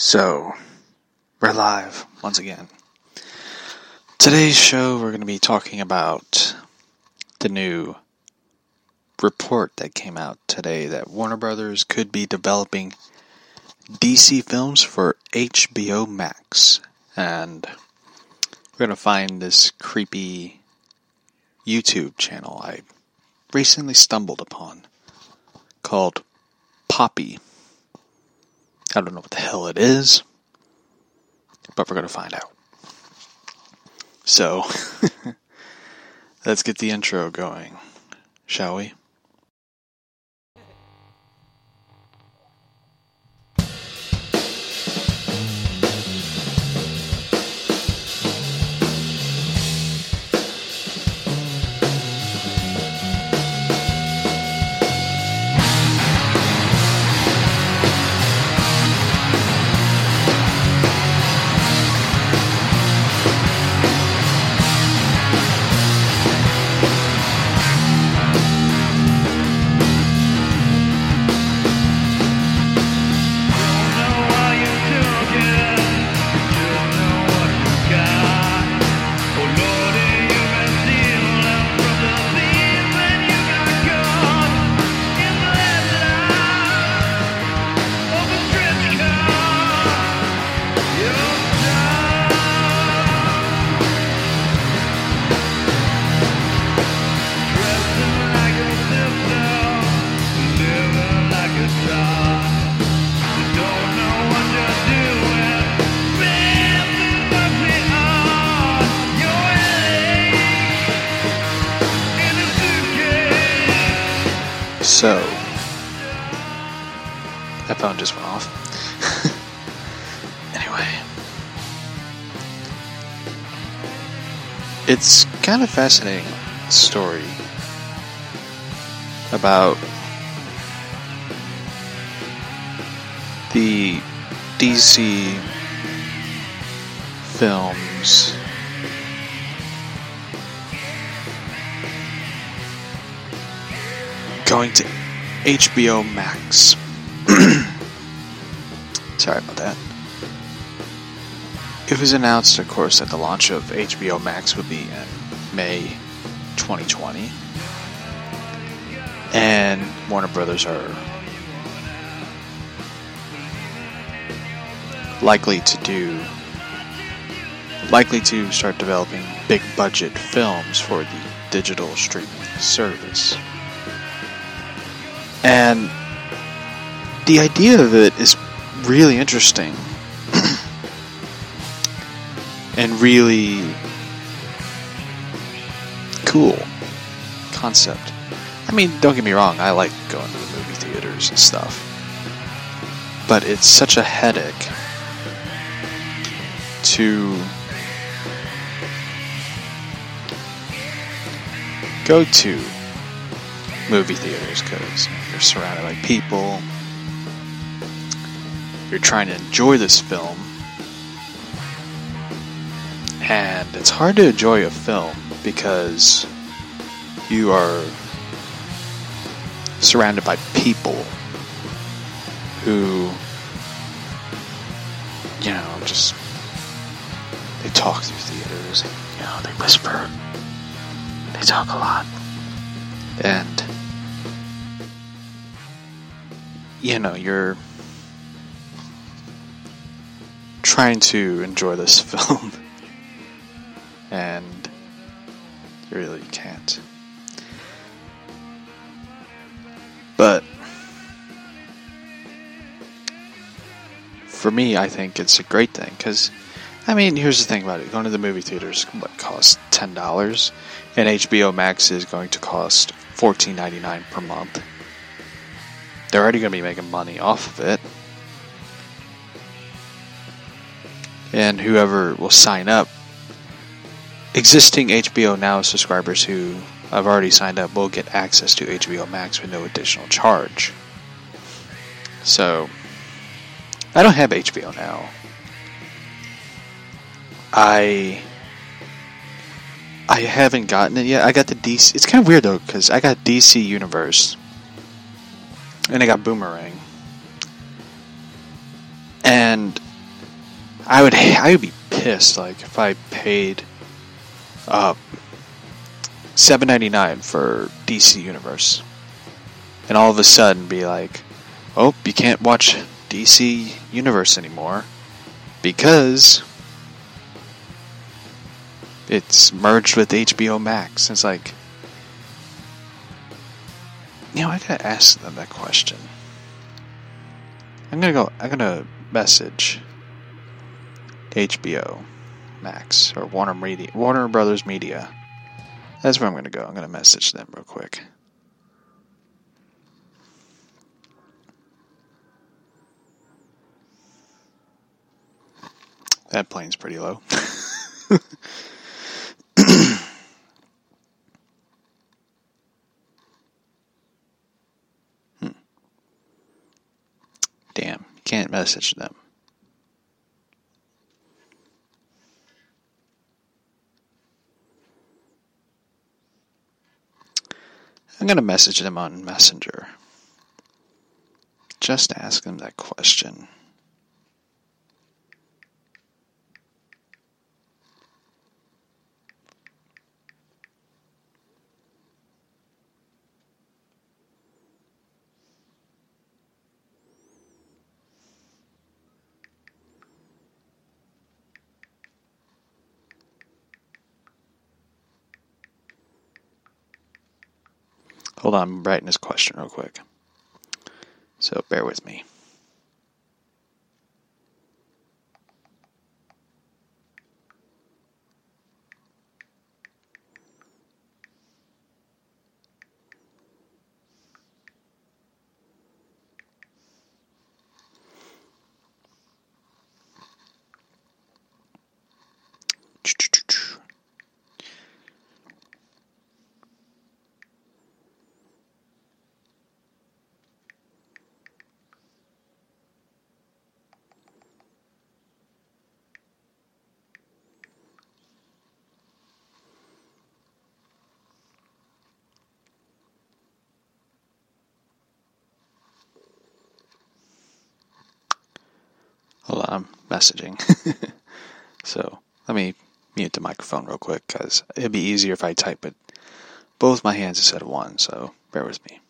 So, we're live once again. Today's show, we're going to be talking about the new report that came out today that Warner Brothers could be developing DC films for HBO Max. And we're going to find this creepy YouTube channel I recently stumbled upon called Poppy. I don't know what the hell it is, but we're going to find out. So, let's get the intro going, shall we? Phone just went off. anyway, it's kind of fascinating story about the DC films going to HBO Max. Sorry about that. It was announced, of course, that the launch of HBO Max would be in May 2020. And Warner Brothers are likely to do likely to start developing big budget films for the digital streaming service. And the idea of it is really interesting and really cool concept. I mean, don't get me wrong, I like going to the movie theaters and stuff. But it's such a headache to go to movie theaters because you're surrounded by people. You're trying to enjoy this film. And it's hard to enjoy a film because you are surrounded by people who, you know, just they talk through theaters. You know, they whisper. They talk a lot. And you know, you're trying to enjoy this film, and you really can't. But for me, I think it's a great thing because, I mean, here's the thing about it: going to the movie theaters what costs ten dollars, and HBO Max is going to cost fourteen ninety nine per month they're already going to be making money off of it. And whoever will sign up, existing HBO Now subscribers who have already signed up will get access to HBO Max with no additional charge. So, I don't have HBO Now. I I haven't gotten it yet. I got the DC. It's kind of weird though because I got DC Universe and I got Boomerang. And I would I would be pissed like if I paid uh, seven ninety nine for DC Universe, and all of a sudden be like, oh, you can't watch DC Universe anymore because it's merged with HBO Max. It's like, you know, I gotta ask them that question. I'm gonna go. I'm gonna message HBO Max or Warner Media, Warner Brothers Media. That's where I'm gonna go. I'm gonna message them real quick. That plane's pretty low. hmm. Damn, can't message them. I'm going to message them on Messenger. Just ask them that question. Hold on, I'm writing this question real quick. So bear with me. Microphone real quick because it'd be easier if I type it both my hands instead of one. So bear with me.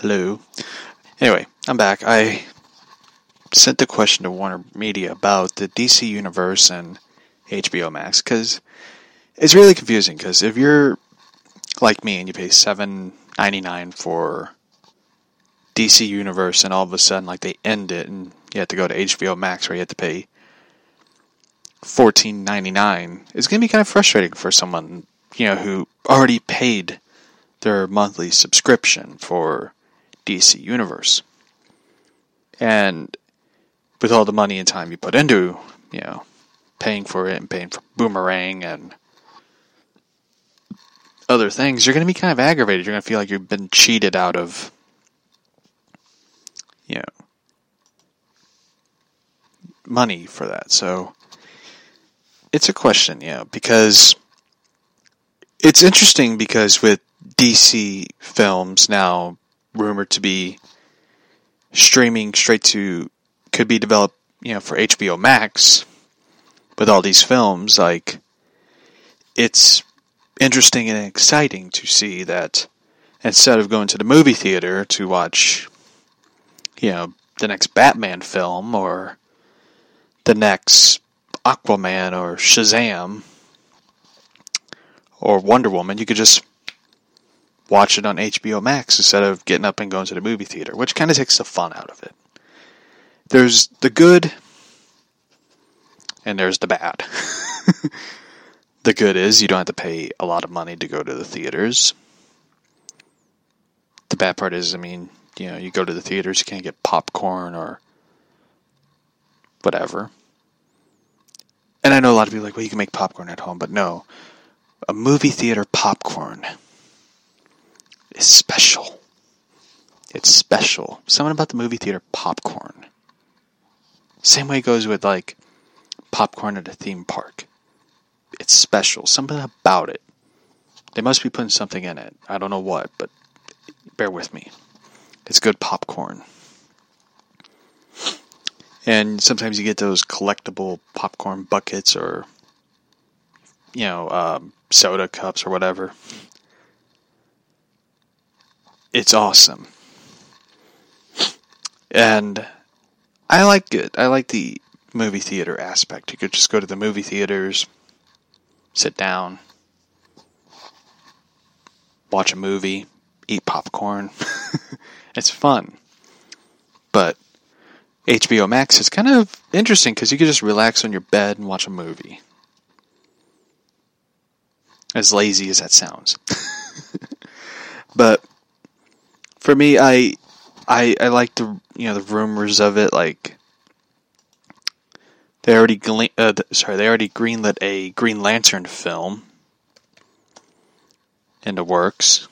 Hello. Anyway, I'm back. I sent the question to Warner Media about the DC Universe and HBO Max because it's really confusing. Because if you're like me and you pay seven ninety nine for DC Universe, and all of a sudden, like they end it, and you have to go to HBO Max, where you have to pay fourteen ninety nine, it's gonna be kind of frustrating for someone you know who already paid their monthly subscription for DC Universe. And with all the money and time you put into, you know, paying for it and paying for Boomerang and other things, you're going to be kind of aggravated. You're going to feel like you've been cheated out of, you know, money for that. So it's a question, you know, because it's interesting because with DC films now rumored to be streaming straight to could be developed, you know, for HBO Max with all these films like it's interesting and exciting to see that instead of going to the movie theater to watch you know the next Batman film or the next Aquaman or Shazam or Wonder Woman, you could just watch it on HBO Max instead of getting up and going to the movie theater, which kind of takes the fun out of it. There's the good and there's the bad. the good is you don't have to pay a lot of money to go to the theaters. The bad part is, I mean, you know, you go to the theaters, you can't get popcorn or whatever. And I know a lot of people like, well, you can make popcorn at home, but no. A movie theater popcorn is special. It's special. Something about the movie theater popcorn. Same way it goes with like popcorn at a theme park. It's special. Something about it. They must be putting something in it. I don't know what, but bear with me. It's good popcorn. And sometimes you get those collectible popcorn buckets or, you know, um, soda cups or whatever. It's awesome. And I like it. I like the movie theater aspect. You could just go to the movie theaters, sit down, watch a movie, eat popcorn. it's fun. But HBO Max is kind of interesting because you can just relax on your bed and watch a movie. As lazy as that sounds. but for me, I, I, I like the you know the rumors of it. Like they already gle- uh, sorry they already greenlit a Green Lantern film in the works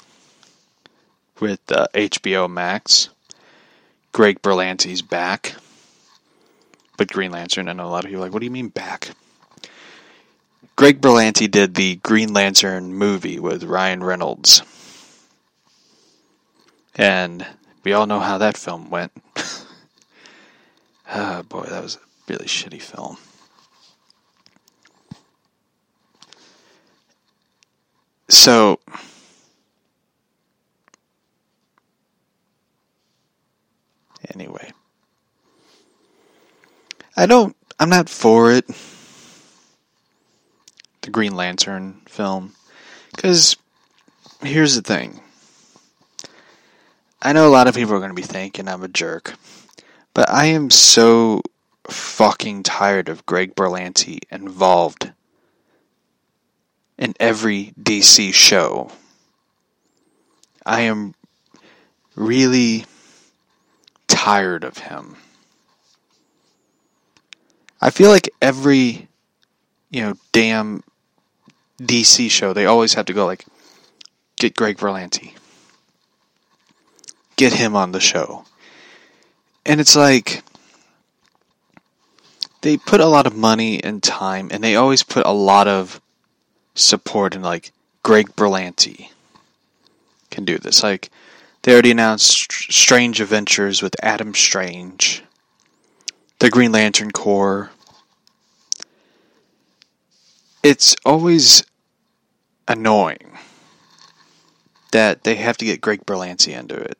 with uh, HBO Max. Greg Berlanti's back. But Green Lantern, I know a lot of people are like, what do you mean back? Greg Berlanti did the Green Lantern movie with Ryan Reynolds. And we all know how that film went. oh boy, that was a really shitty film. So, anyway. I don't, I'm not for it. The Green Lantern film. Because here's the thing. I know a lot of people are going to be thinking I'm a jerk. But I am so fucking tired of Greg Berlanti involved in every DC show. I am really tired of him. I feel like every, you know, damn DC show, they always have to go like, get Greg Berlanti. Get him on the show. And it's like, they put a lot of money and time, and they always put a lot of support in like Greg Berlanti can do this. Like, they already announced Strange Adventures with Adam Strange, the Green Lantern Corps. It's always annoying that they have to get Greg Berlanti into it.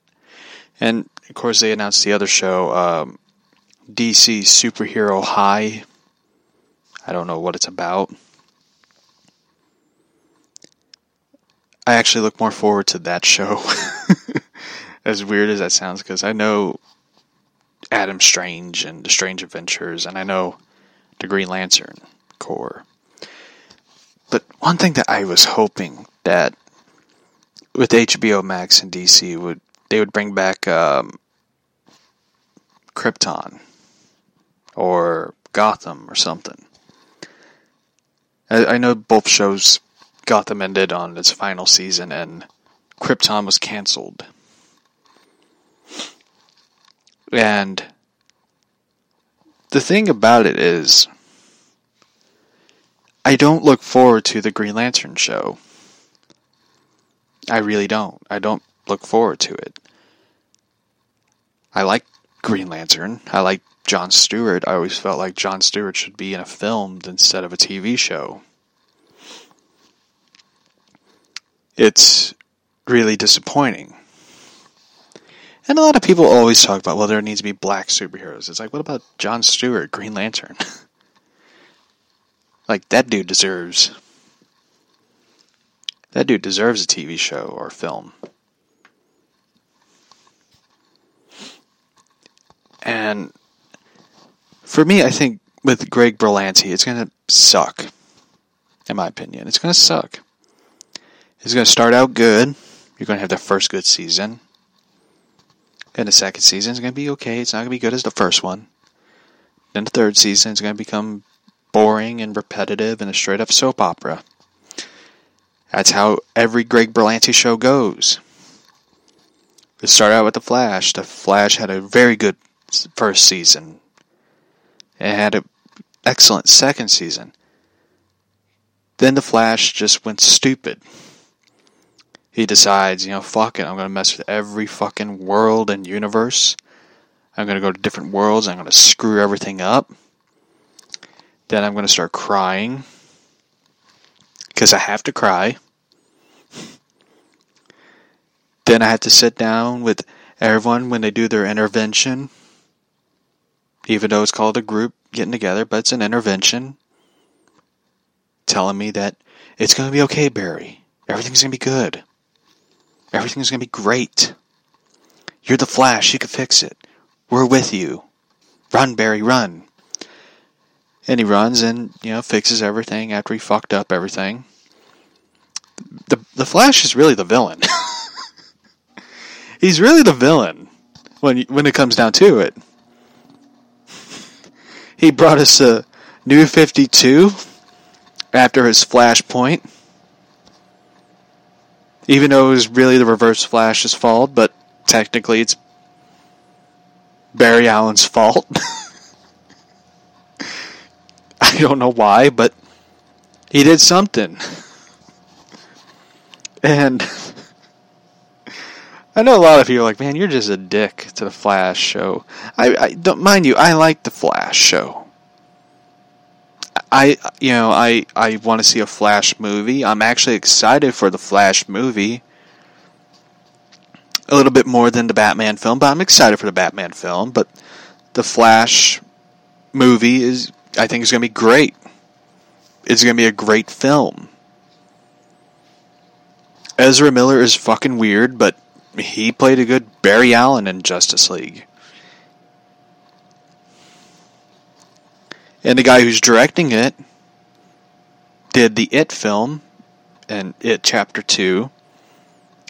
And of course, they announced the other show, um, DC Superhero High. I don't know what it's about. I actually look more forward to that show. as weird as that sounds, because I know Adam Strange and the Strange Adventures, and I know the Green Lantern Corps. But one thing that I was hoping that with HBO Max and DC would they would bring back um, Krypton or Gotham or something. I, I know both shows Gotham ended on its final season and Krypton was canceled. And the thing about it is, I don't look forward to the Green Lantern show. I really don't. I don't look forward to it. I like Green Lantern. I like John Stewart. I always felt like John Stewart should be in a film instead of a TV show. It's really disappointing. And a lot of people always talk about, well, there needs to be black superheroes. It's like, what about John Stewart, Green Lantern? Like that dude deserves that dude deserves a TV show or film. And for me, I think with Greg Berlanti, it's going to suck. In my opinion, it's going to suck. It's going to start out good. You're going to have the first good season. And the second season is going to be okay. It's not going to be good as the first one. Then the third season is going to become boring and repetitive and a straight up soap opera. That's how every Greg Berlanti show goes. It started out with The Flash. The Flash had a very good first season. It had an excellent second season. Then The Flash just went stupid. He decides, you know, fuck it, I'm going to mess with every fucking world and universe. I'm going to go to different worlds. I'm going to screw everything up. Then I'm going to start crying. Because I have to cry. Then I have to sit down with everyone when they do their intervention. Even though it's called a group getting together, but it's an intervention. Telling me that it's going to be okay, Barry. Everything's going to be good. Everything's going to be great. You're the Flash. You can fix it. We're with you. Run, Barry, run. And he runs and, you know, fixes everything after he fucked up everything. The, the Flash is really the villain. He's really the villain when when it comes down to it. He brought us a new 52 after his flashpoint. Even though it was really the reverse Flash's fault, but technically it's Barry Allen's fault. I don't know why, but he did something. And I know a lot of you are like, man, you're just a dick to the Flash show. I, I don't mind you. I like the Flash show. I, you know, I, I want to see a Flash movie. I'm actually excited for the Flash movie. A little bit more than the Batman film, but I'm excited for the Batman film. But the Flash movie is, I think, is going to be great. It's going to be a great film. Ezra Miller is fucking weird, but he played a good Barry Allen in Justice League. And the guy who's directing it did the It film and It Chapter 2.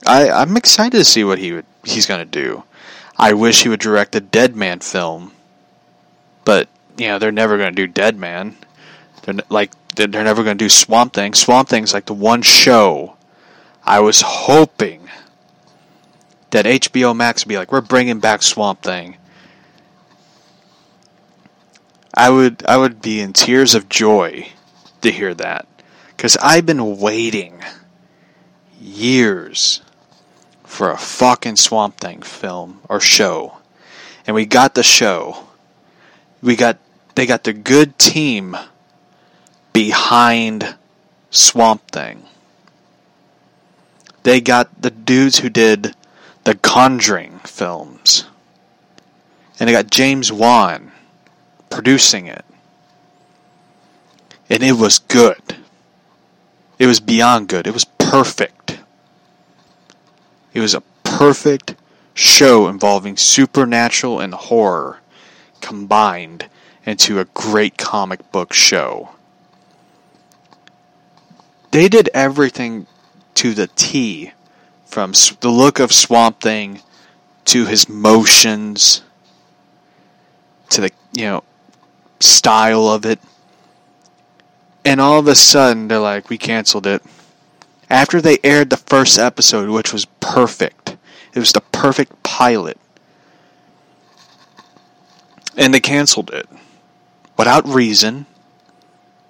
I, I'm excited to see what he would he's gonna do. I wish he would direct a Dead Man film. But, you know, they're never gonna do Dead Man. They're like they're never gonna do Swamp Thing. Swamp Thing's like the one show I was hoping that HBO Max would be like, we're bringing back Swamp Thing. I would I would be in tears of joy to hear that because I've been waiting years for a fucking Swamp Thing film or show, and we got the show. We got they got the good team behind Swamp Thing. They got the dudes who did the Conjuring films. And it got James Wan producing it. And it was good. It was beyond good. It was perfect. It was a perfect show involving supernatural and horror combined into a great comic book show. They did everything to the T from the look of Swamp Thing to his motions to the you know style of it. And all of a sudden they're like we canceled it. After they aired the first episode which was perfect it was the perfect pilot and they canceled it without reason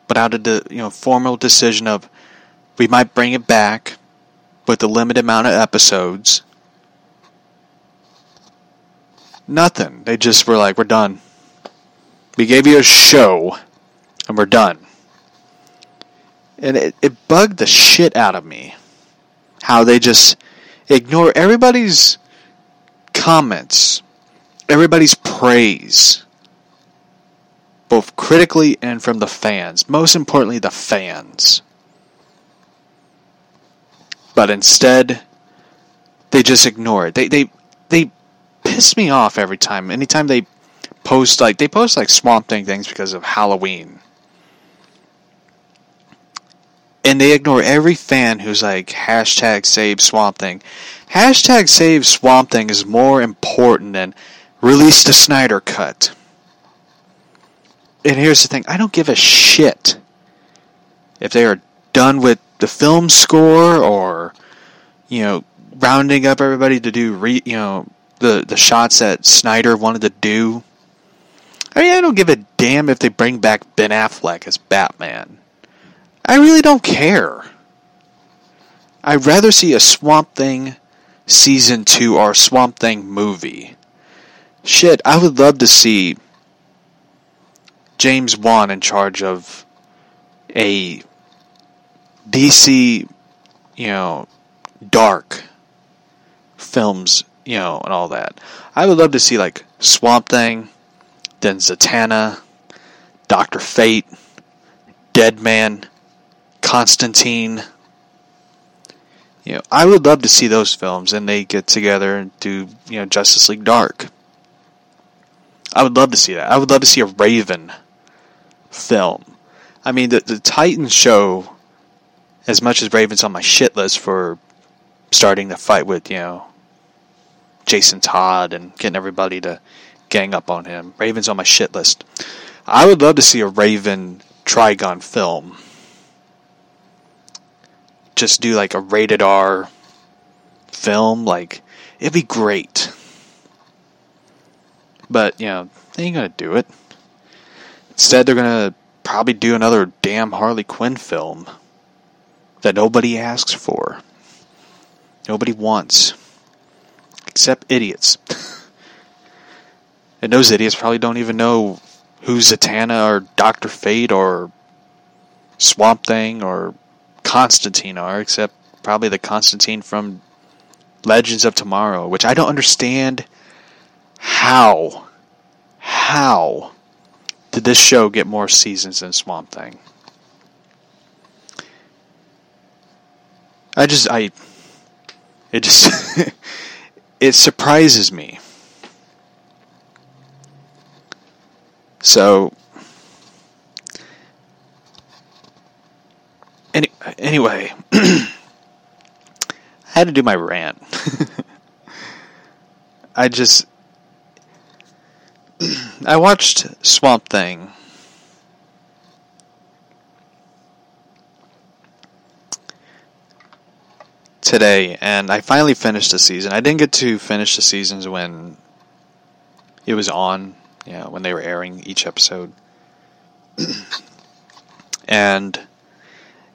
without a you know formal decision of we might bring it back with the limited amount of episodes. Nothing. They just were like, we're done. We gave you a show, and we're done. And it, it bugged the shit out of me how they just ignore everybody's comments, everybody's praise both critically and from the fans. Most importantly, the fans. But instead, they just ignore it. They they they piss me off every time. Anytime they post like they post like Swamp Thing things because of Halloween. And they ignore every fan who's like hashtag save Swamp Thing. Hashtag save Swamp Thing is more important than release the Snyder cut. And here's the thing, I don't give a shit if they are done with the film score or you know rounding up everybody to do re, you know the the shots that Snyder wanted to do. I mean, I don't give a damn if they bring back Ben Affleck as Batman. I really don't care. I'd rather see a Swamp Thing season 2 or Swamp Thing movie. Shit, I would love to see James Wan in charge of a DC, you know, dark films, you know, and all that. I would love to see like Swamp Thing, then Zatanna, Doctor Fate, Dead Man, Constantine. You know, I would love to see those films, and they get together and do you know Justice League Dark. I would love to see that. I would love to see a Raven film. I mean, the the Titans show, as much as Raven's on my shit list for starting the fight with you know Jason Todd and getting everybody to gang up on him. Raven's on my shit list. I would love to see a Raven Trigon film just do like a rated R film, like it'd be great. But, you know, they ain't gonna do it. Instead, they're gonna probably do another damn Harley Quinn film that nobody asks for. Nobody wants. Except idiots. and those idiots probably don't even know who Zatanna or Dr. Fate or Swamp Thing or Constantine are, except probably the Constantine from Legends of Tomorrow, which I don't understand how. How did this show get more seasons than Swamp Thing? I just, I, it just, it surprises me. So, Any, anyway, I had to do my rant. I just. I watched Swamp Thing. Today, and I finally finished the season. I didn't get to finish the seasons when it was on, know, when they were airing each episode. and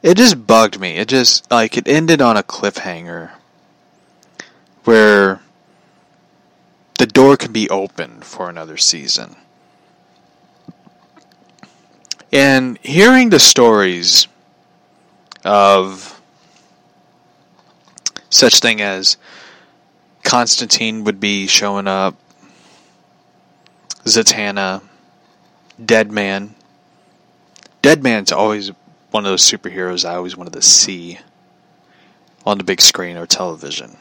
it just bugged me. It just like it ended on a cliffhanger where the door can be open for another season. And hearing the stories of such thing as Constantine would be showing up, Zatanna, Deadman. Deadman's always one of those superheroes I always wanted to see on the big screen or television.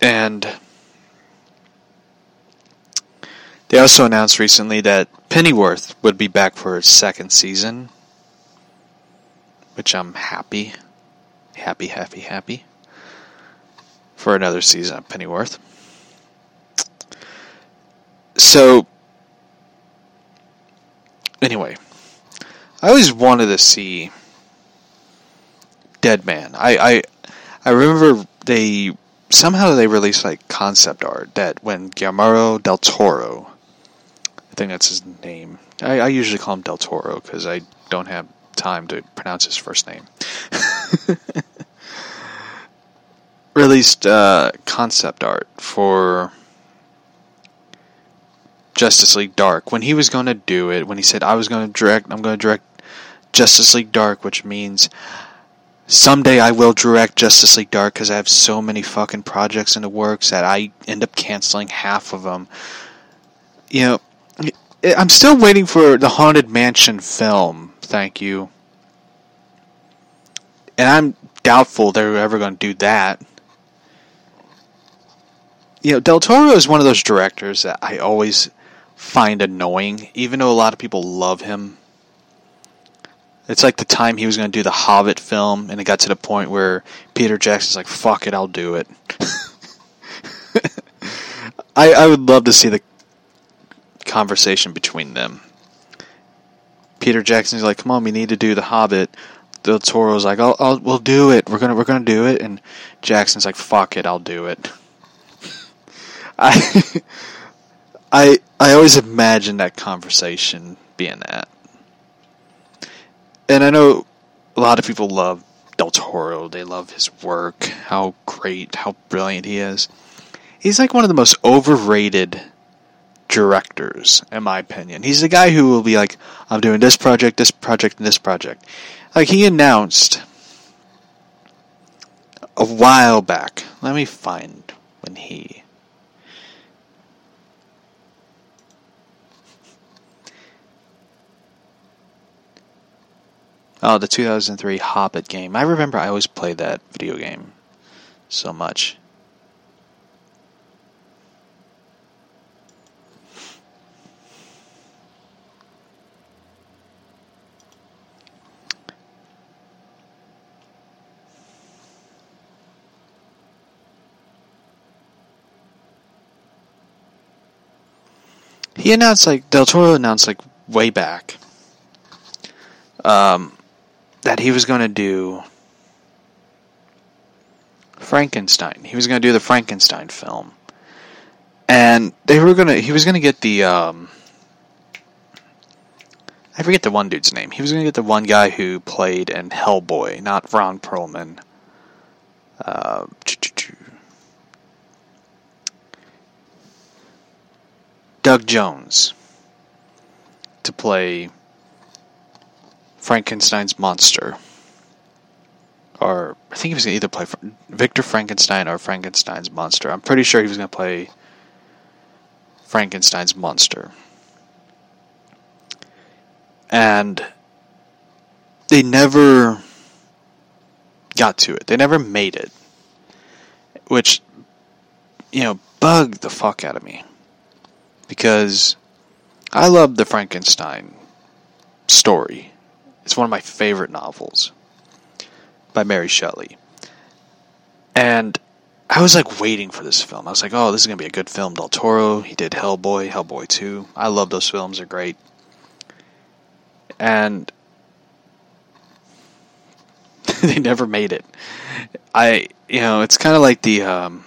And they also announced recently that Pennyworth would be back for its second season, which I'm happy, happy, happy, happy for another season of Pennyworth. So Anyway, I always wanted to see Deadman. I, I I remember they somehow they released like concept art that when Guillermo del Toro, I think that's his name. I, I usually call him Del Toro because I don't have time to pronounce his first name. released uh, concept art for Justice League Dark. When he was going to do it, when he said, I was going to direct, I'm going to direct Justice League Dark, which means someday I will direct Justice League Dark because I have so many fucking projects in the works that I end up canceling half of them. You know, I'm still waiting for the Haunted Mansion film. Thank you. And I'm doubtful they're ever going to do that. You know, Del Toro is one of those directors that I always find annoying, even though a lot of people love him. It's like the time he was going to do the Hobbit film, and it got to the point where Peter Jackson's like, "Fuck it, I'll do it." I I would love to see the conversation between them. Peter Jackson's like, "Come on, we need to do the Hobbit." Del Toro's like, "I'll, I'll we'll do it. We're gonna we're gonna do it," and Jackson's like, "Fuck it, I'll do it." I I I always imagine that conversation being that and I know a lot of people love Del Toro. They love his work, how great, how brilliant he is. He's like one of the most overrated directors, in my opinion. He's the guy who will be like, I'm doing this project, this project, and this project. Like he announced a while back. Let me find when he Oh, the 2003 Hobbit game. I remember I always played that video game so much. He announced like Del Toro announced like way back um, that he was going to do Frankenstein. He was going to do the Frankenstein film. And they were going to he was going to get the um, I forget the one dude's name. He was going to get the one guy who played in Hellboy, not Ron Perlman. Uh, Doug Jones to play Frankenstein's monster. Or I think he was going to either play Victor Frankenstein or Frankenstein's monster. I'm pretty sure he was going to play Frankenstein's monster. And they never got to it. They never made it. Which, you know, bugged the fuck out of me. Because I love the Frankenstein story. It's one of my favorite novels by Mary Shelley. And I was like waiting for this film. I was like, oh, this is going to be a good film. Del Toro, he did Hellboy, Hellboy 2. I love those films, they're great. And they never made it. I, you know, it's kind of like the, um,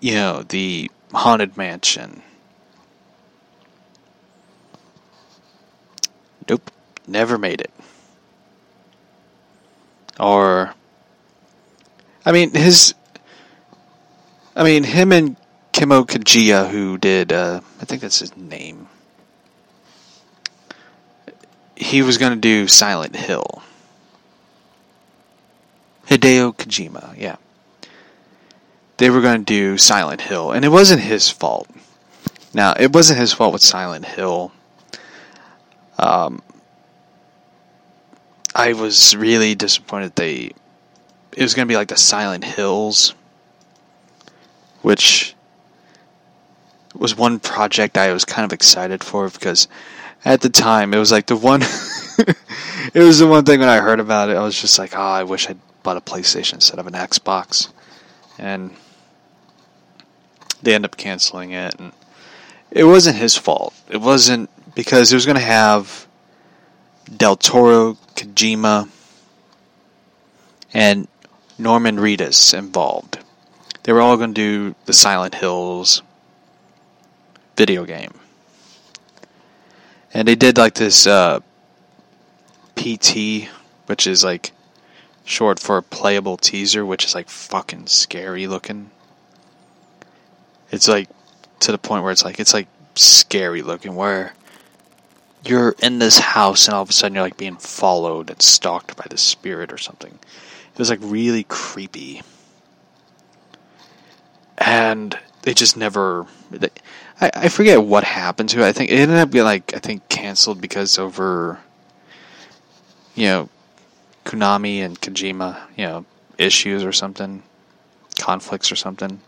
you know, the Haunted Mansion Nope, never made it. Or, I mean, his, I mean, him and Kimo Kajiya, who did, uh, I think that's his name. He was going to do Silent Hill. Hideo Kojima, yeah. They were going to do Silent Hill, and it wasn't his fault. Now, it wasn't his fault with Silent Hill um, I was really disappointed they. It was going to be like the Silent Hills, which was one project I was kind of excited for because at the time it was like the one. it was the one thing when I heard about it, I was just like, oh, I wish I'd bought a PlayStation instead of an Xbox. And they end up canceling it. And it wasn't his fault. It wasn't because it was going to have Del Toro, Kojima, and Norman Reedus involved. They were all going to do the Silent Hills video game. And they did like this uh, PT, which is like short for playable teaser, which is like fucking scary looking. It's like to the point where it's like it's like scary looking where you're in this house and all of a sudden you're like being followed and stalked by the spirit or something. It was like really creepy. And they just never. They, I, I forget what happened to it. I think it ended up being like I think canceled because over you know Konami and Kojima, you know, issues or something, conflicts or something.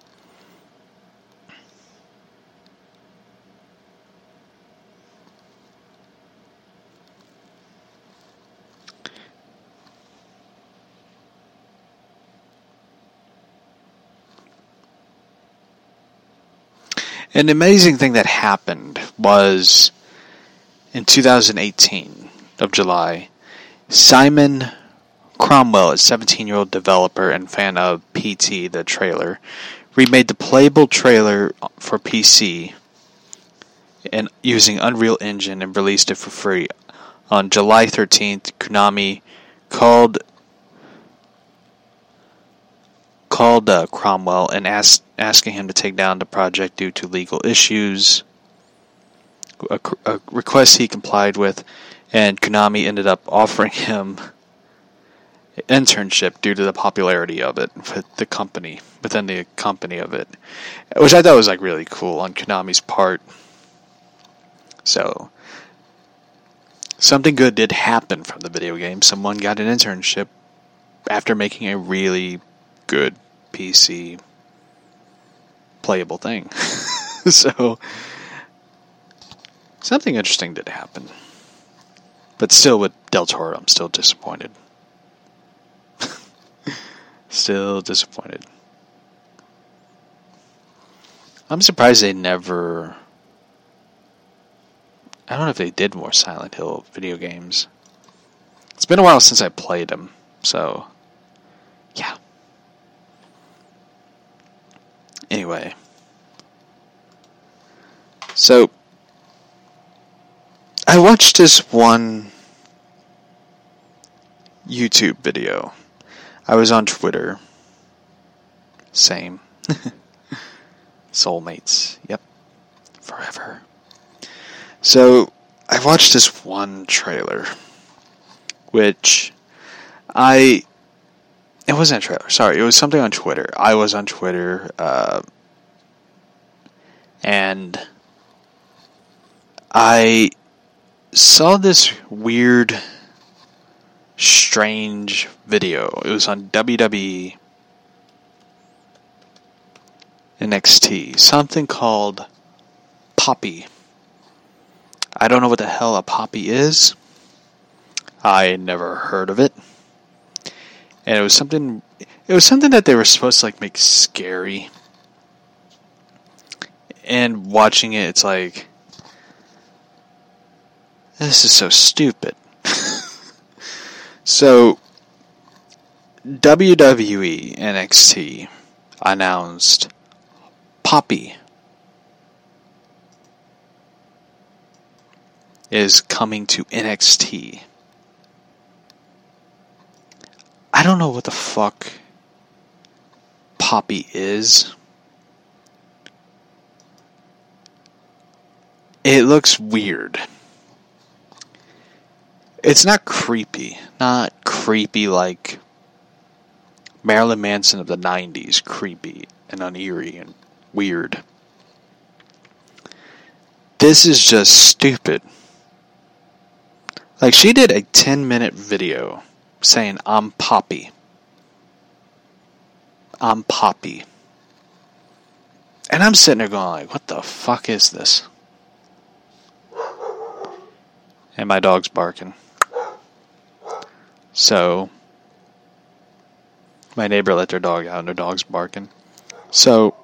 An amazing thing that happened was in 2018 of July, Simon Cromwell, a 17 year old developer and fan of PT, the trailer, remade the playable trailer for PC and using Unreal Engine and released it for free. On July 13th, Konami called called uh, Cromwell and asked asking him to take down the project due to legal issues. A, a request he complied with, and Konami ended up offering him an internship due to the popularity of it with the company within the company of it, which I thought was like really cool on Konami's part. So something good did happen from the video game. Someone got an internship after making a really good PC playable thing. so something interesting did happen. But still with Del Toro, I'm still disappointed. still disappointed. I'm surprised they never I don't know if they did more Silent Hill video games. It's been a while since I played them, so yeah. Anyway. So, I watched this one YouTube video. I was on Twitter. Same. Soulmates. Yep. Forever. So, I watched this one trailer, which I it wasn't a trailer. Sorry, it was something on Twitter. I was on Twitter, uh, and I saw this weird, strange video. It was on WWE NXT. Something called Poppy. I don't know what the hell a poppy is. I never heard of it and it was something it was something that they were supposed to like make scary. And watching it it's like this is so stupid. So WWE NXT announced Poppy is coming to NXT I don't know what the fuck Poppy is. It looks weird. It's not creepy. Not creepy like Marilyn Manson of the 90s. Creepy and uneery and weird. This is just stupid. Like, she did a 10 minute video saying, I'm Poppy. I'm Poppy. And I'm sitting there going like, what the fuck is this? And my dog's barking. So my neighbor let their dog out and their dog's barking. So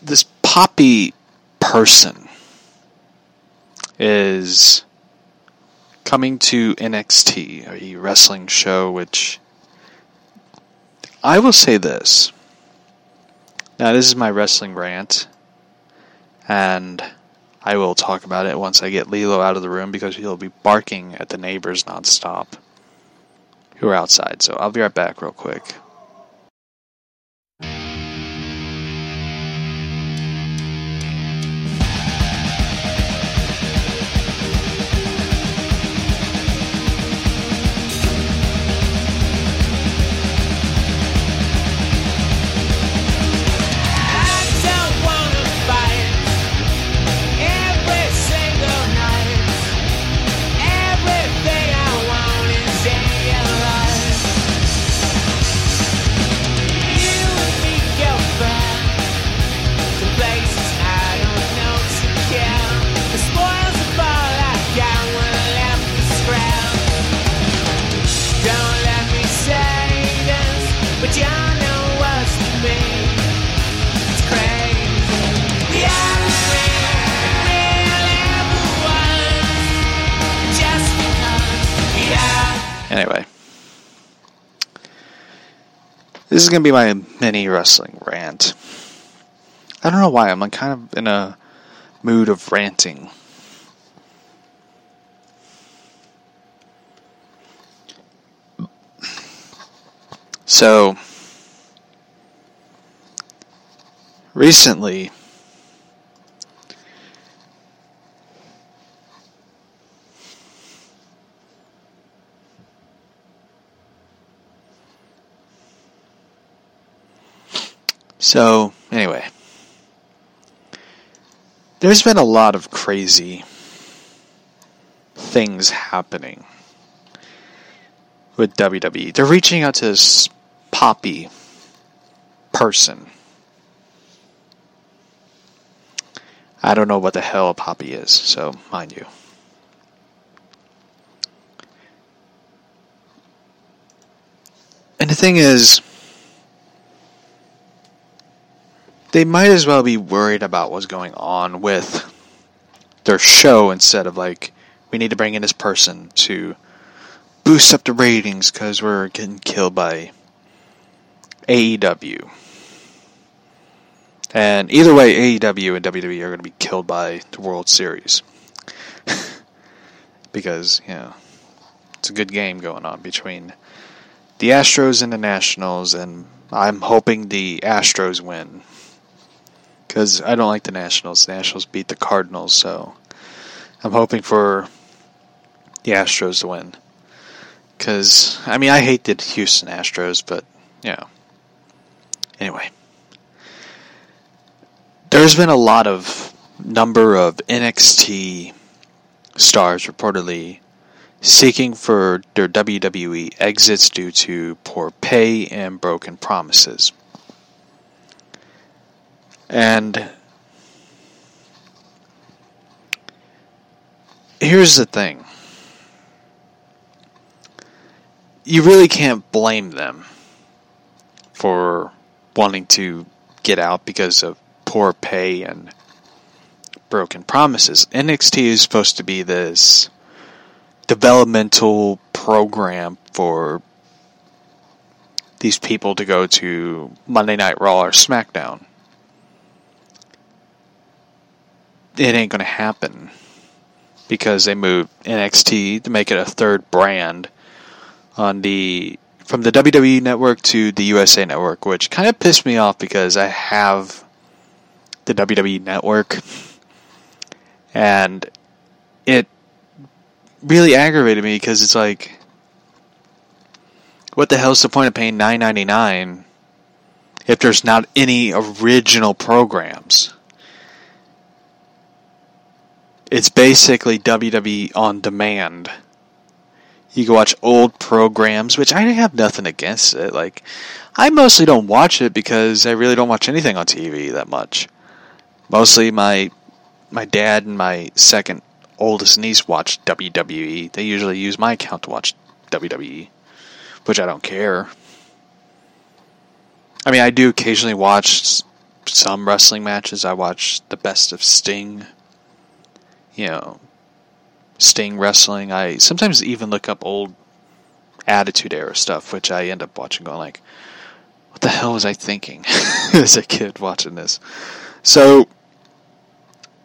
this Poppy person is coming to NXT, a wrestling show which I will say this. Now, this is my wrestling rant, and I will talk about it once I get Lilo out of the room because he'll be barking at the neighbors nonstop who are outside. So I'll be right back, real quick. Anyway. This is going to be my mini wrestling rant. I don't know why, I'm like kind of in a mood of ranting. So, recently, So, anyway, there's been a lot of crazy things happening with WWE. They're reaching out to this poppy person. I don't know what the hell a poppy is, so mind you. And the thing is, they might as well be worried about what's going on with their show instead of like, we need to bring in this person to boost up the ratings because we're getting killed by AEW. And either way, AEW and WWE are going to be killed by the World Series. because, you know, it's a good game going on between the Astros and the Nationals, and I'm hoping the Astros win because I don't like the Nationals. The Nationals beat the Cardinals, so I'm hoping for the Astros to win. Because I mean, I hate the Houston Astros, but you know. Anyway, there's been a lot of number of NXT stars reportedly seeking for their WWE exits due to poor pay and broken promises. And here's the thing you really can't blame them for wanting to get out because of poor pay and broken promises. NXT is supposed to be this developmental program for these people to go to Monday Night Raw or SmackDown. It ain't going to happen because they moved NXT to make it a third brand on the from the WWE network to the USA network, which kind of pissed me off because I have the WWE network and it really aggravated me because it's like what the hell's the point of paying 9.99 if there's not any original programs? It's basically WWE on demand. You can watch old programs, which I have nothing against it. Like, I mostly don't watch it because I really don't watch anything on TV that much. Mostly my my dad and my second oldest niece watch WWE. They usually use my account to watch WWE, which I don't care. I mean, I do occasionally watch some wrestling matches. I watch the best of Sting you know, Sting wrestling. I sometimes even look up old Attitude Era stuff, which I end up watching, going like, "What the hell was I thinking as a kid watching this?" So,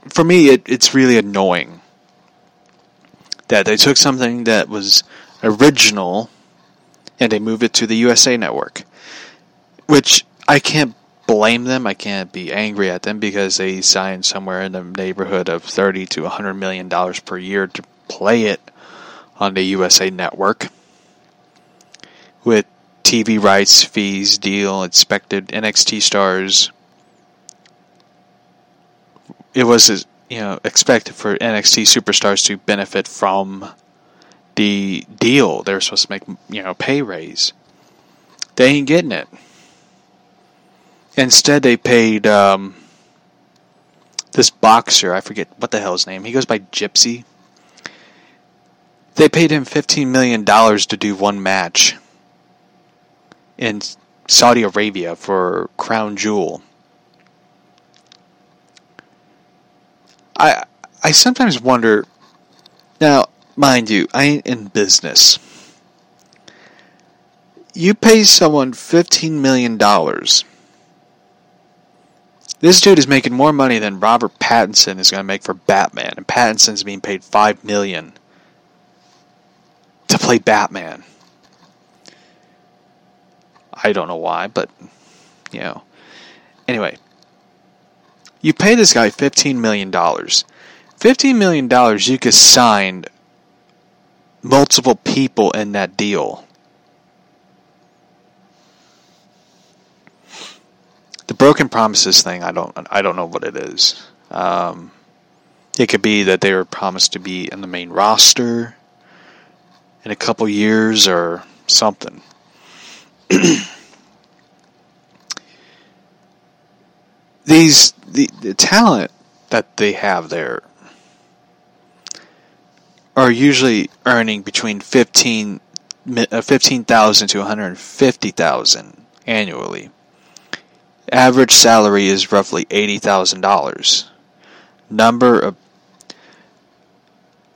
for me, it, it's really annoying that they took something that was original and they moved it to the USA Network, which I can't blame them. I can't be angry at them because they signed somewhere in the neighborhood of 30 to 100 million dollars per year to play it on the USA network with TV rights, fees, deal, expected NXT stars. It was you know expected for NXT superstars to benefit from the deal. They're supposed to make you know pay raise. They ain't getting it. Instead, they paid um, this boxer. I forget what the hell his name. He goes by Gypsy. They paid him fifteen million dollars to do one match in Saudi Arabia for Crown Jewel. I I sometimes wonder. Now, mind you, I ain't in business. you pay someone $15 million. This dude is making more money than Robert Pattinson is going to make for Batman, and Pattinson's being paid 5 million to play Batman. I don't know why, but, you know. Anyway, you pay this guy $15 million. $15 million, you could sign multiple people in that deal. The broken promises thing, I don't, I don't know what it is. Um, it could be that they were promised to be in the main roster in a couple years or something. These the, the talent that they have there are usually earning between 15 uh, 15,000 to 150,000 annually. Average salary is roughly $80,000. Number of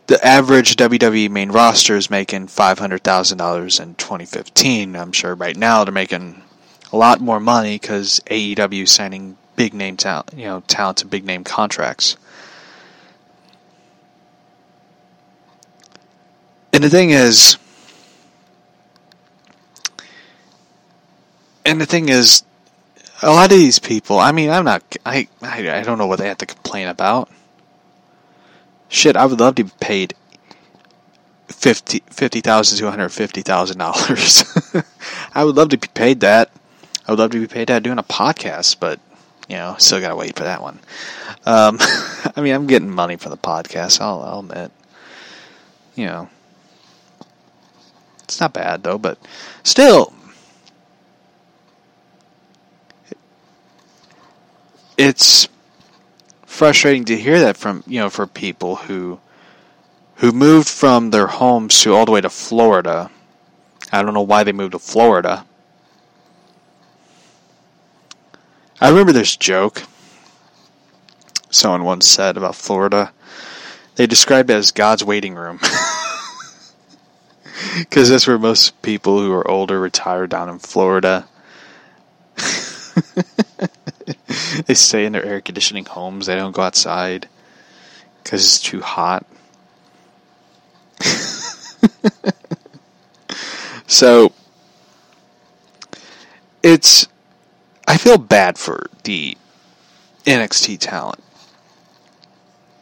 the average WWE main roster is making $500,000 in 2015. I'm sure right now they're making a lot more money because AEW signing big name talent, you know, talent to big name contracts. And the thing is, and the thing is, a lot of these people. I mean, I'm not. I I, I don't know what they have to complain about. Shit, I would love to be paid fifty fifty thousand to one hundred fifty thousand dollars. I would love to be paid that. I would love to be paid that doing a podcast, but you know, still gotta wait for that one. Um, I mean, I'm getting money for the podcast. I'll, I'll admit. You know, it's not bad though, but still, it's frustrating to hear that from you know for people who who moved from their homes to all the way to Florida. I don't know why they moved to Florida. I remember this joke someone once said about Florida. They described it as God's waiting room. Because that's where most people who are older retire down in Florida. they stay in their air conditioning homes. They don't go outside because it's too hot. so it's I feel bad for the NXT talent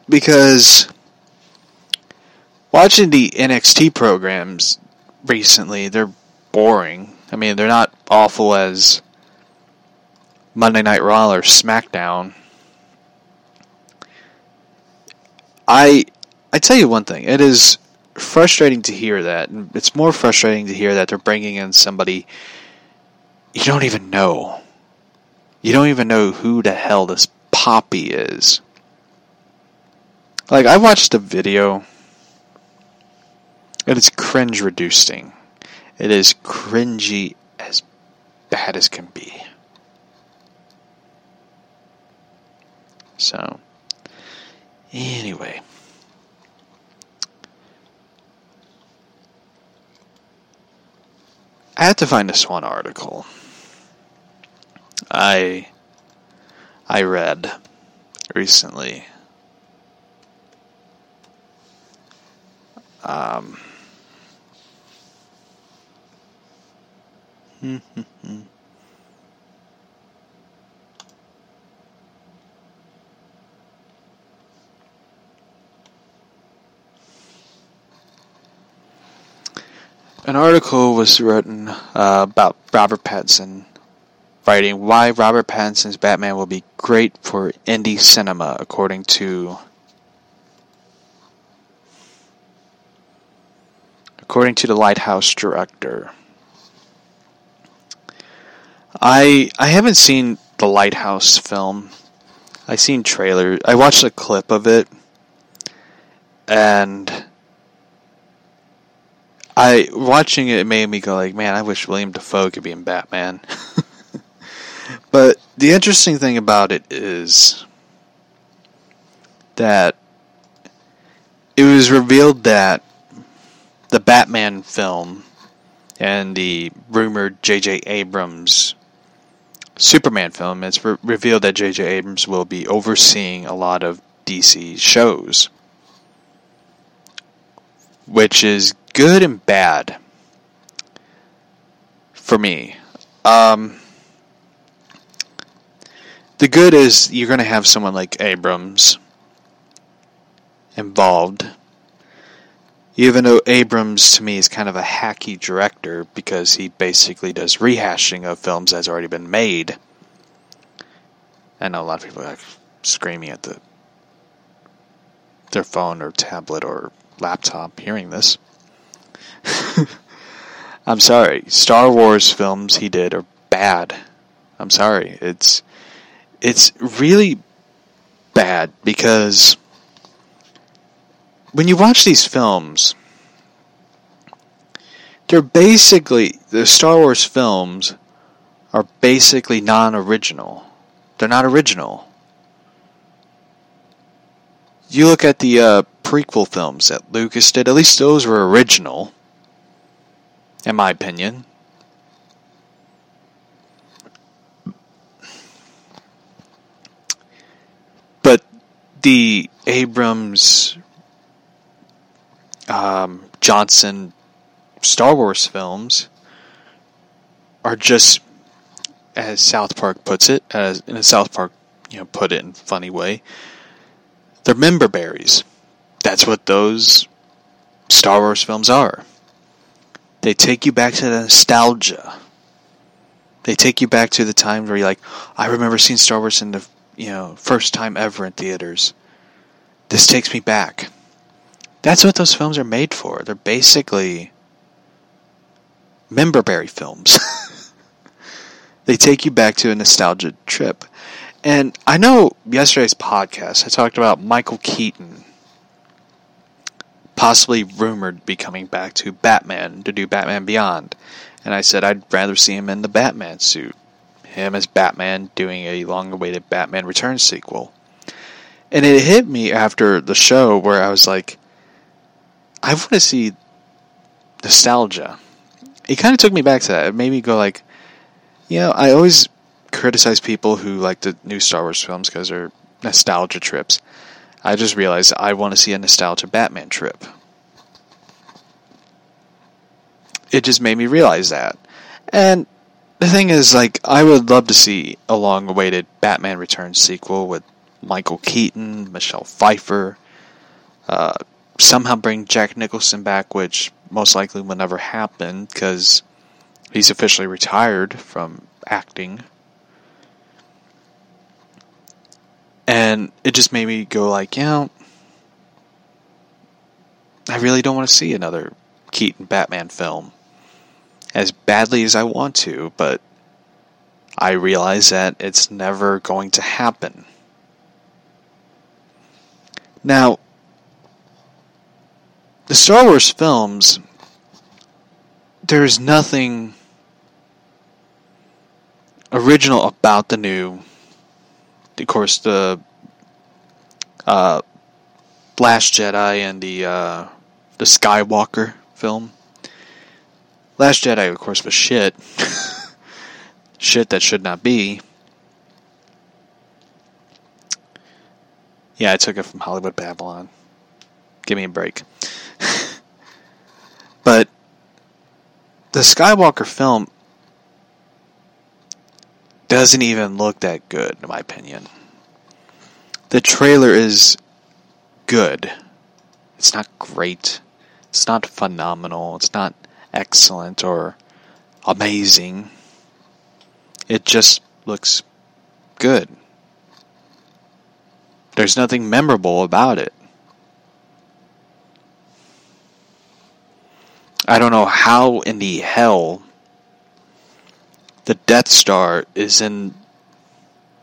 because watching the NXT programs recently, they're boring. I mean, they're not awful as Monday Night Raw or SmackDown. I I tell you one thing, it is frustrating to hear that. It's more frustrating to hear that they're bringing in somebody you don't even know. You don't even know who the hell this Poppy is. Like I watched a video and it is cringe reducing. It is cringy as bad as can be. So, anyway. I had to find this one article. I I read recently. Um, hmm, hmm, hmm. An article was written uh, about Robert Pattinson, writing why Robert Pattinson's Batman will be great for indie cinema, according to according to the Lighthouse director. I I haven't seen the Lighthouse film. I seen trailers. I watched a clip of it, and I watching it made me go like, man, I wish William Dafoe could be in Batman. but the interesting thing about it is that it was revealed that the Batman film and the rumored J.J. Abrams Superman film, it's re- revealed that J.J. Abrams will be overseeing a lot of DC shows, which is good and bad for me. Um, the good is you're going to have someone like Abrams involved. Even though Abrams to me is kind of a hacky director because he basically does rehashing of films that's already been made. I know a lot of people are screaming at the their phone or tablet or laptop hearing this. I'm sorry. Star Wars films he did are bad. I'm sorry. It's it's really bad because when you watch these films, they're basically the Star Wars films are basically non-original. They're not original. You look at the uh, prequel films that Lucas did; at least those were original, in my opinion. But the Abrams um, Johnson Star Wars films are just, as South Park puts it, as in a South Park, you know, put it in a funny way, they're member berries. That's what those Star Wars films are. They take you back to the nostalgia. They take you back to the time where you're like, I remember seeing Star Wars in the you know first time ever in theaters. This takes me back. That's what those films are made for. They're basically memberberry films. they take you back to a nostalgia trip. And I know yesterday's podcast, I talked about Michael Keaton possibly rumored be coming back to Batman to do Batman Beyond. And I said I'd rather see him in the Batman suit. Him as Batman doing a long awaited Batman Returns sequel. And it hit me after the show where I was like, I want to see nostalgia. It kind of took me back to that. It made me go like, you know, I always criticize people who like the new Star Wars films because they're nostalgia trips. I just realized I want to see a nostalgia Batman trip. It just made me realize that. And the thing is, like, I would love to see a long awaited Batman Returns sequel with Michael Keaton, Michelle Pfeiffer, uh, somehow bring Jack Nicholson back, which most likely will never happen because he's officially retired from acting. And it just made me go like, you know, I really don't want to see another Keaton Batman film as badly as I want to, but I realize that it's never going to happen. Now, the Star Wars films, there's nothing original about the new. Of course, the uh, Last Jedi and the uh, the Skywalker film. Last Jedi, of course, was shit. shit that should not be. Yeah, I took it from Hollywood Babylon. Give me a break. But the Skywalker film doesn't even look that good, in my opinion. The trailer is good. It's not great. It's not phenomenal. It's not excellent or amazing. It just looks good. There's nothing memorable about it. I don't know how in the hell the Death Star is in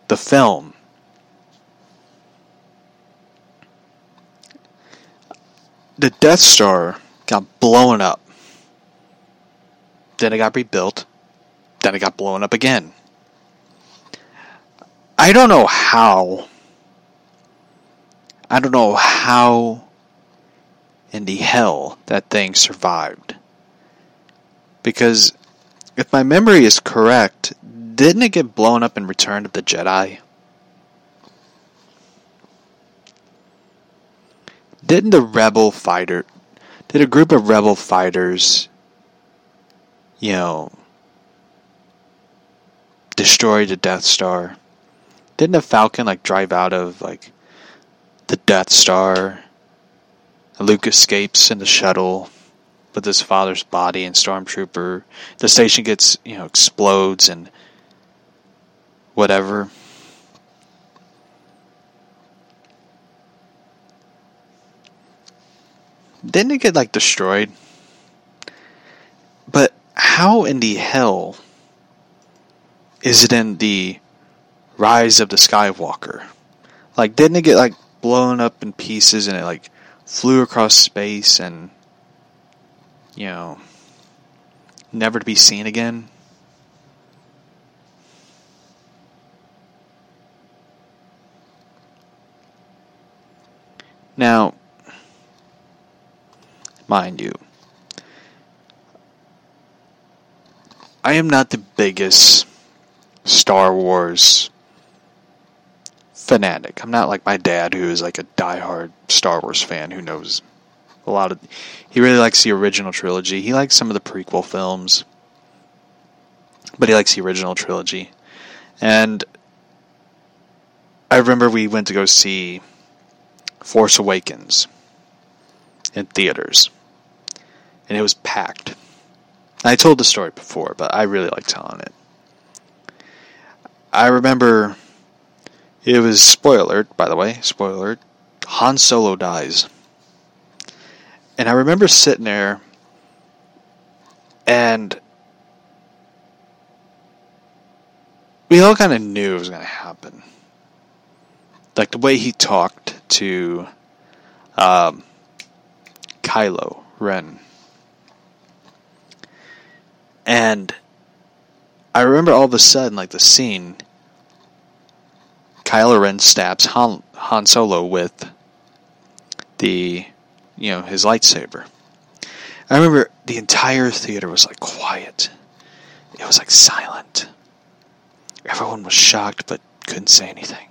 the film. The Death Star got blown up. Then it got rebuilt. Then it got blown up again. I don't know how. I don't know how in the hell that thing survived Because if my memory is correct, didn't it get blown up in Return of the Jedi? Didn't the rebel fighter did a group of rebel fighters you know destroy the Death Star? Didn't a Falcon like drive out of like the Death Star? Luke escapes in the shuttle with his father's body and Stormtrooper. The station gets, you know, explodes and whatever. Didn't it get like destroyed? But how in the hell is it in the Rise of the Skywalker? Like, didn't it get like blown up in pieces and it like flew across space and you know never to be seen again? Now, mind you, I am not the biggest Star Wars fanatic. I'm not like my dad, who is like a diehard Star Wars fan who knows a lot of. He really likes the original trilogy. He likes some of the prequel films, but he likes the original trilogy. And I remember we went to go see Force Awakens in theaters, and it was packed. I told the story before, but I really like telling it. I remember it was spoiler, by the way, spoiler. Han Solo dies. And I remember sitting there and we all kind of knew it was going to happen. Like the way he talked to um, Kylo Ren. And I remember all of a sudden, like the scene, Kylo Ren stabs Han, Han Solo with the, you know, his lightsaber. I remember the entire theater was like quiet. It was like silent. Everyone was shocked but couldn't say anything.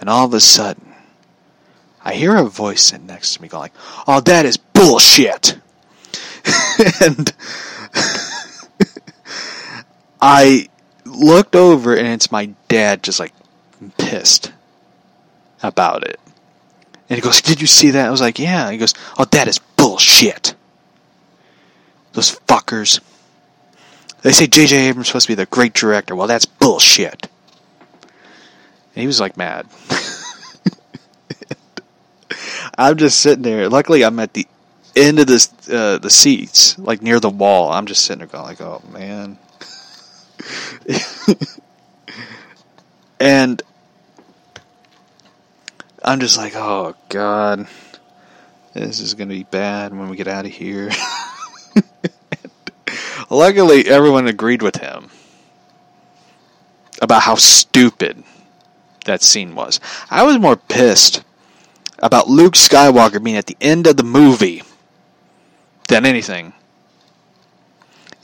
And all of a sudden, I hear a voice sitting next to me going like, "Oh, that is bullshit." and I looked over and it's my dad just like pissed about it. And he goes, Did you see that? I was like, Yeah. He goes, Oh, that is bullshit. Those fuckers. They say J.J. Abrams supposed to be the great director. Well, that's bullshit. And he was like mad. I'm just sitting there. Luckily, I'm at the end of this uh, the seats, like near the wall. I'm just sitting there going like, "Oh man." and I'm just like, oh god, this is gonna be bad when we get out of here. Luckily, everyone agreed with him about how stupid that scene was. I was more pissed about Luke Skywalker being at the end of the movie than anything.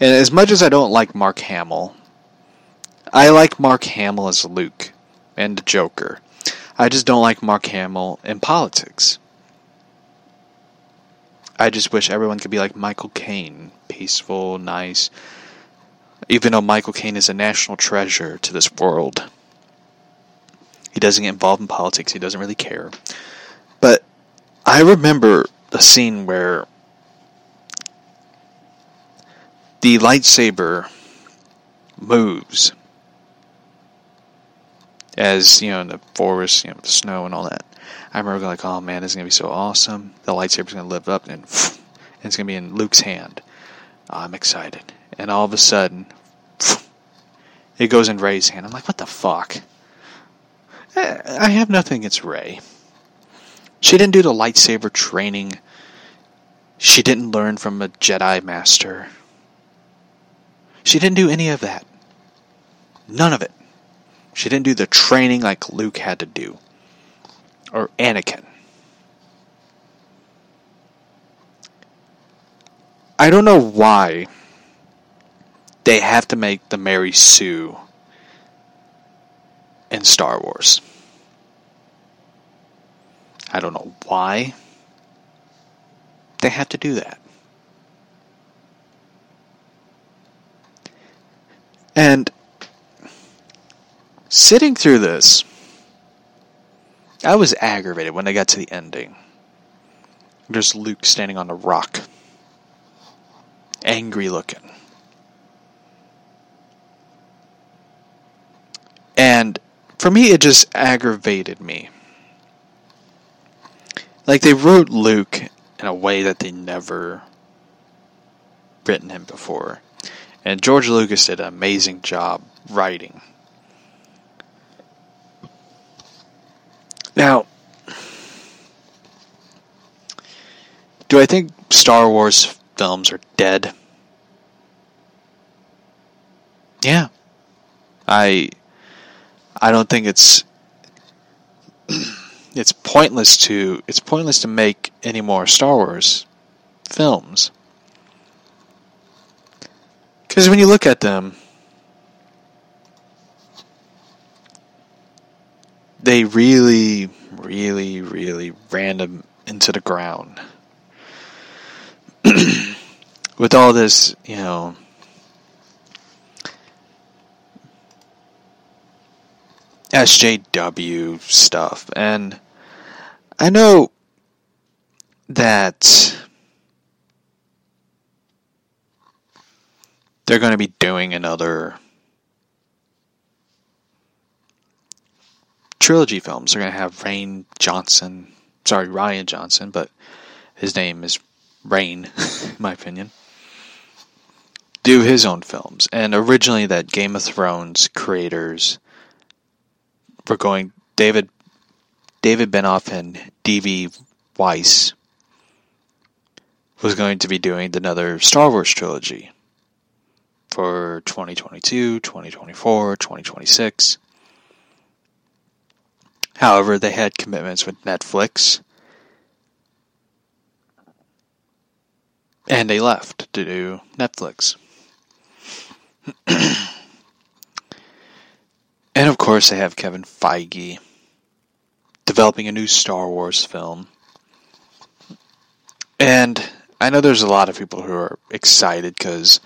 And as much as I don't like Mark Hamill, I like Mark Hamill as Luke and the Joker. I just don't like Mark Hamill in politics. I just wish everyone could be like Michael Caine, peaceful, nice. Even though Michael Caine is a national treasure to this world, he doesn't get involved in politics. He doesn't really care. But I remember a scene where the lightsaber moves as you know in the forest, you know, the snow and all that. I remember like, "Oh man, this is gonna be so awesome! The lightsaber's gonna live up, and, and it's gonna be in Luke's hand." Oh, I'm excited, and all of a sudden, it goes in Rey's hand. I'm like, "What the fuck?" Eh, I have nothing against Rey. She didn't do the lightsaber training. She didn't learn from a Jedi master. She didn't do any of that. None of it. She didn't do the training like Luke had to do. Or Anakin. I don't know why they have to make the Mary Sue in Star Wars. I don't know why they have to do that. And sitting through this, I was aggravated when I got to the ending. There's Luke standing on a rock, angry looking. And for me, it just aggravated me. Like, they wrote Luke in a way that they never written him before. And George Lucas did an amazing job writing. Now, do I think Star Wars films are dead? Yeah. I I don't think it's it's pointless to it's pointless to make any more Star Wars films. Because when you look at them, they really, really, really ran them into the ground. With all this, you know, SJW stuff. And I know that they're going to be doing another trilogy films. They're going to have Rain Johnson, sorry, Rian Johnson, but his name is Rain, in my opinion, do his own films. And originally, that Game of Thrones creators were going, David, David Benioff and D.B. Weiss was going to be doing another Star Wars trilogy for 2022, 2024, 2026. However, they had commitments with Netflix. And they left to do Netflix. and of course, they have Kevin Feige developing a new Star Wars film. And I know there's a lot of people who are excited because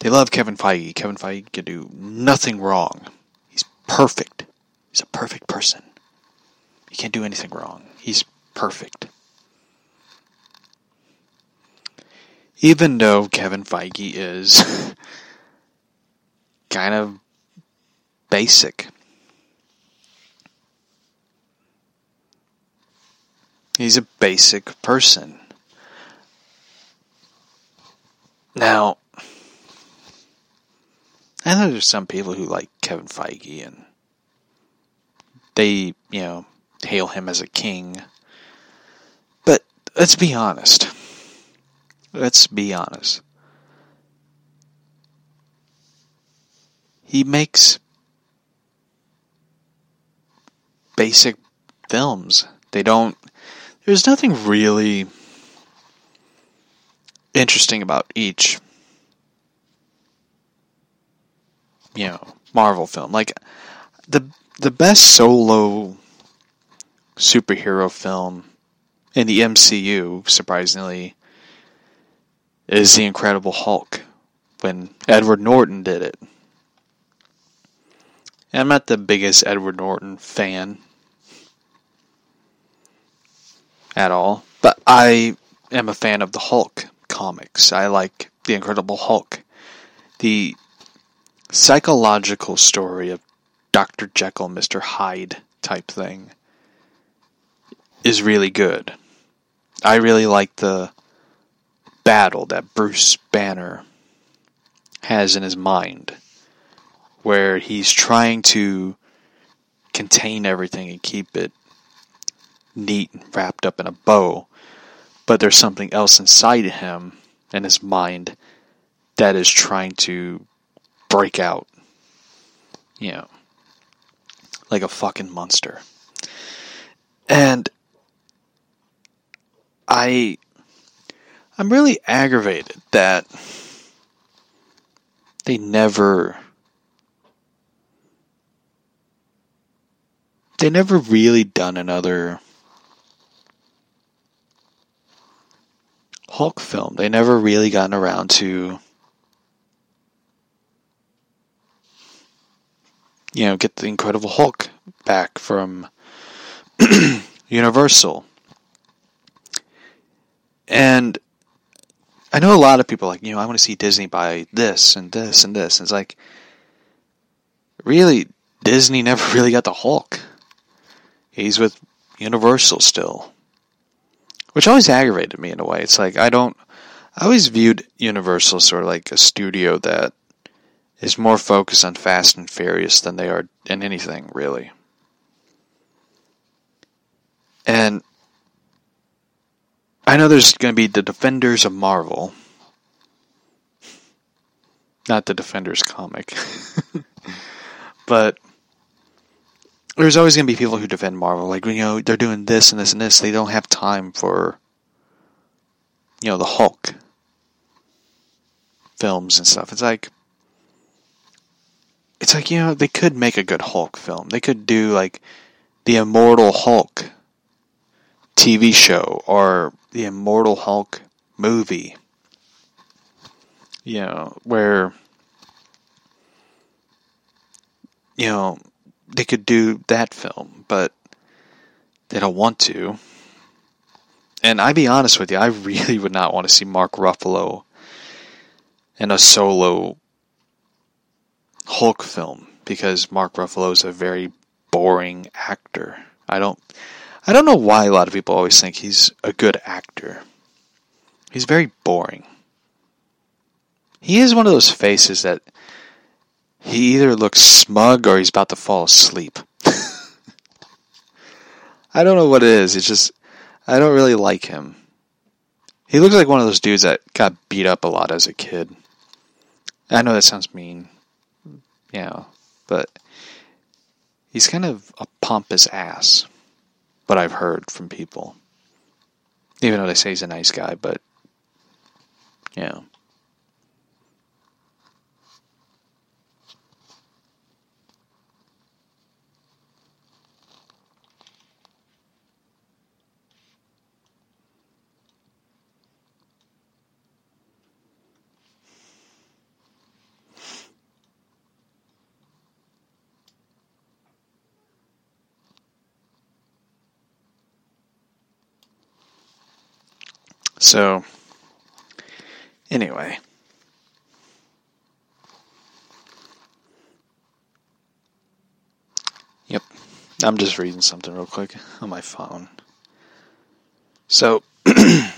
they love Kevin Feige. Kevin Feige can do nothing wrong. He's perfect. He's a perfect person. He can't do anything wrong. He's perfect. Even though Kevin Feige is kind of basic. He's a basic person. Now, I know there's some people who like Kevin Feige and they, you know, hail him as a king. But let's be honest. Let's be honest. He makes basic films. They don't. There's nothing really interesting about each you know Marvel film. Like the the best solo superhero film in the MCU, surprisingly, is The Incredible Hulk when Edward Norton did it. And I'm not the biggest Edward Norton fan at all, but I am a fan of the Hulk comics. I like The Incredible Hulk. The psychological story of Dr. Jekyll, Mr. Hyde type thing is really good. I really like the battle that Bruce Banner has in his mind, where he's trying to contain everything and keep it neat and wrapped up in a bow, but there's something else inside him and his mind that is trying to break out. You know, like a fucking monster. And I I'm really aggravated that they never they never really done another Hulk film. They never really gotten around to you know, get the Incredible Hulk back from Universal. And I know a lot of people like, you know, I want to see Disney buy this and this and this. And it's like, really, Disney never really got the Hulk. He's with Universal still. Which always aggravated me in a way. It's like, I don't. I always viewed Universal sort of like a studio that is more focused on Fast and Furious than they are in anything, really. And I know there's going to be the Defenders of Marvel. Not the Defenders comic. but there's always going to be people who defend Marvel. Like, you know, they're doing this and this and this. They don't have time for, you know, the Hulk films and stuff. It's like, it's like, you know, they could make a good Hulk film. They could do, like, the Immortal Hulk TV show or the Immortal Hulk movie. You know, where you know, they could do that film, but they don't want to. And I be honest with you, I really would not want to see Mark Ruffalo in a solo Hulk film because Mark Ruffalo is a very boring actor. I don't I don't know why a lot of people always think he's a good actor. He's very boring. He is one of those faces that he either looks smug or he's about to fall asleep. I don't know what it is. It's just I don't really like him. He looks like one of those dudes that got beat up a lot as a kid. I know that sounds mean, you know, but he's kind of a pompous ass what I've heard from people. Even though they say he's a nice guy, but yeah. So, anyway. Yep. I'm just reading something real quick on my phone. So, I've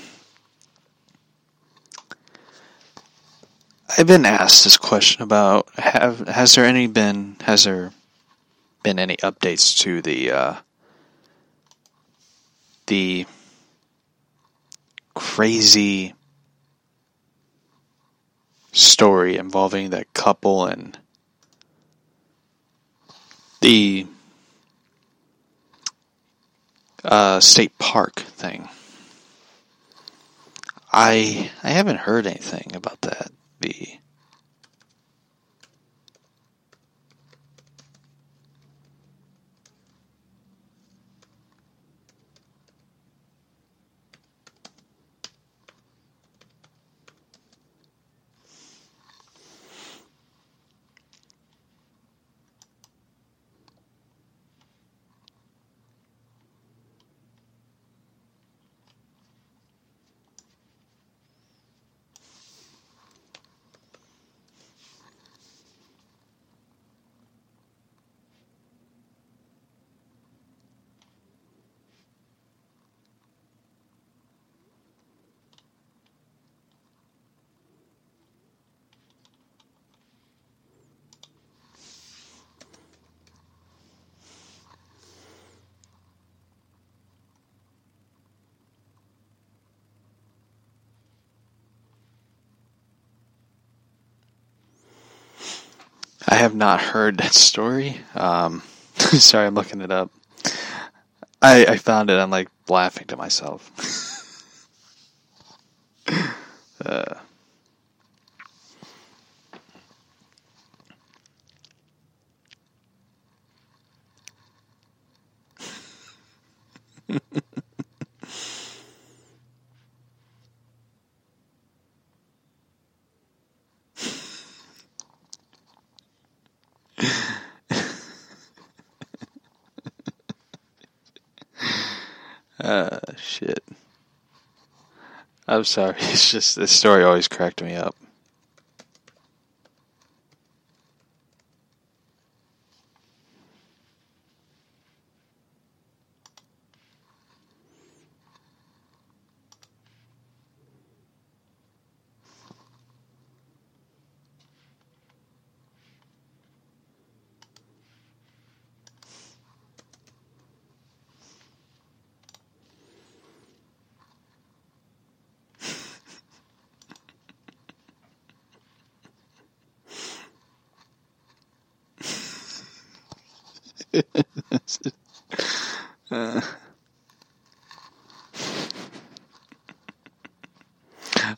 been asked this question about have has there any been has there been any updates to the uh, the crazy story involving that couple and the uh, state park thing. I I haven't heard anything about that. The I have not heard that story. Um, sorry, I'm looking it up. I, I found it. I'm like laughing to myself. uh, uh, shit. I'm sorry. It's just this story always cracked me up. uh.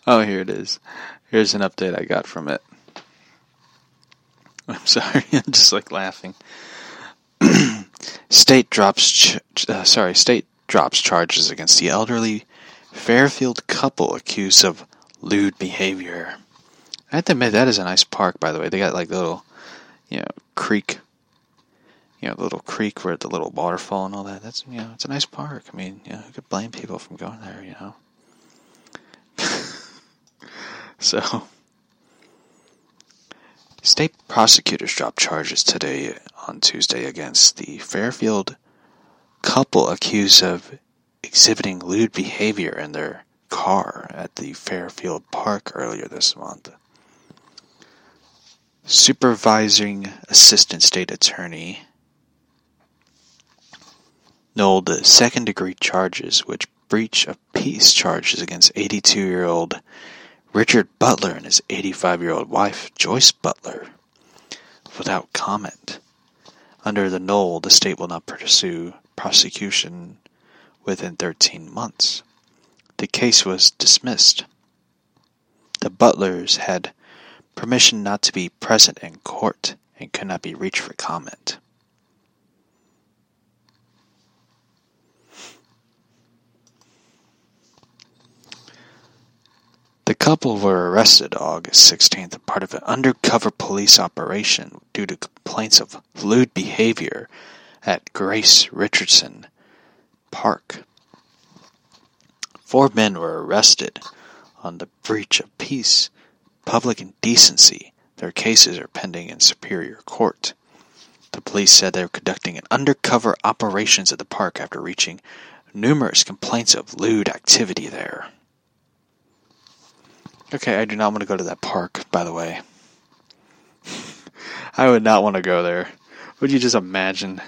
Oh, here it is. Here's an update I got from it. I'm sorry, I'm just like laughing. state drops, ch- uh, sorry, state drops charges against the elderly Fairfield couple accused of lewd behavior. I have to admit that is a nice park, by the way. They got like little, you know, creek, you know, little creek where the little waterfall and all that. That's you know, it's a nice park. I mean, you know, you could blame people from going there, you know. So, state prosecutors dropped charges today on Tuesday against the Fairfield couple accused of exhibiting lewd behavior in their car at the Fairfield Park earlier this month. Supervising Assistant State Attorney nulled second degree charges, which breach of peace charges against 82 year old Richard Butler and his 85 year old wife, Joyce Butler, without comment. Under the null, the state will not pursue prosecution within 13 months. The case was dismissed. The Butlers had permission not to be present in court and could not be reached for comment. Couple were arrested August 16th as part of an undercover police operation due to complaints of lewd behavior at Grace Richardson Park. Four men were arrested on the breach of peace, public indecency. Their cases are pending in Superior Court. The police said they were conducting an undercover operations at the park after reaching numerous complaints of lewd activity there. Okay, I do not want to go to that park, by the way. I would not want to go there. Would you just imagine?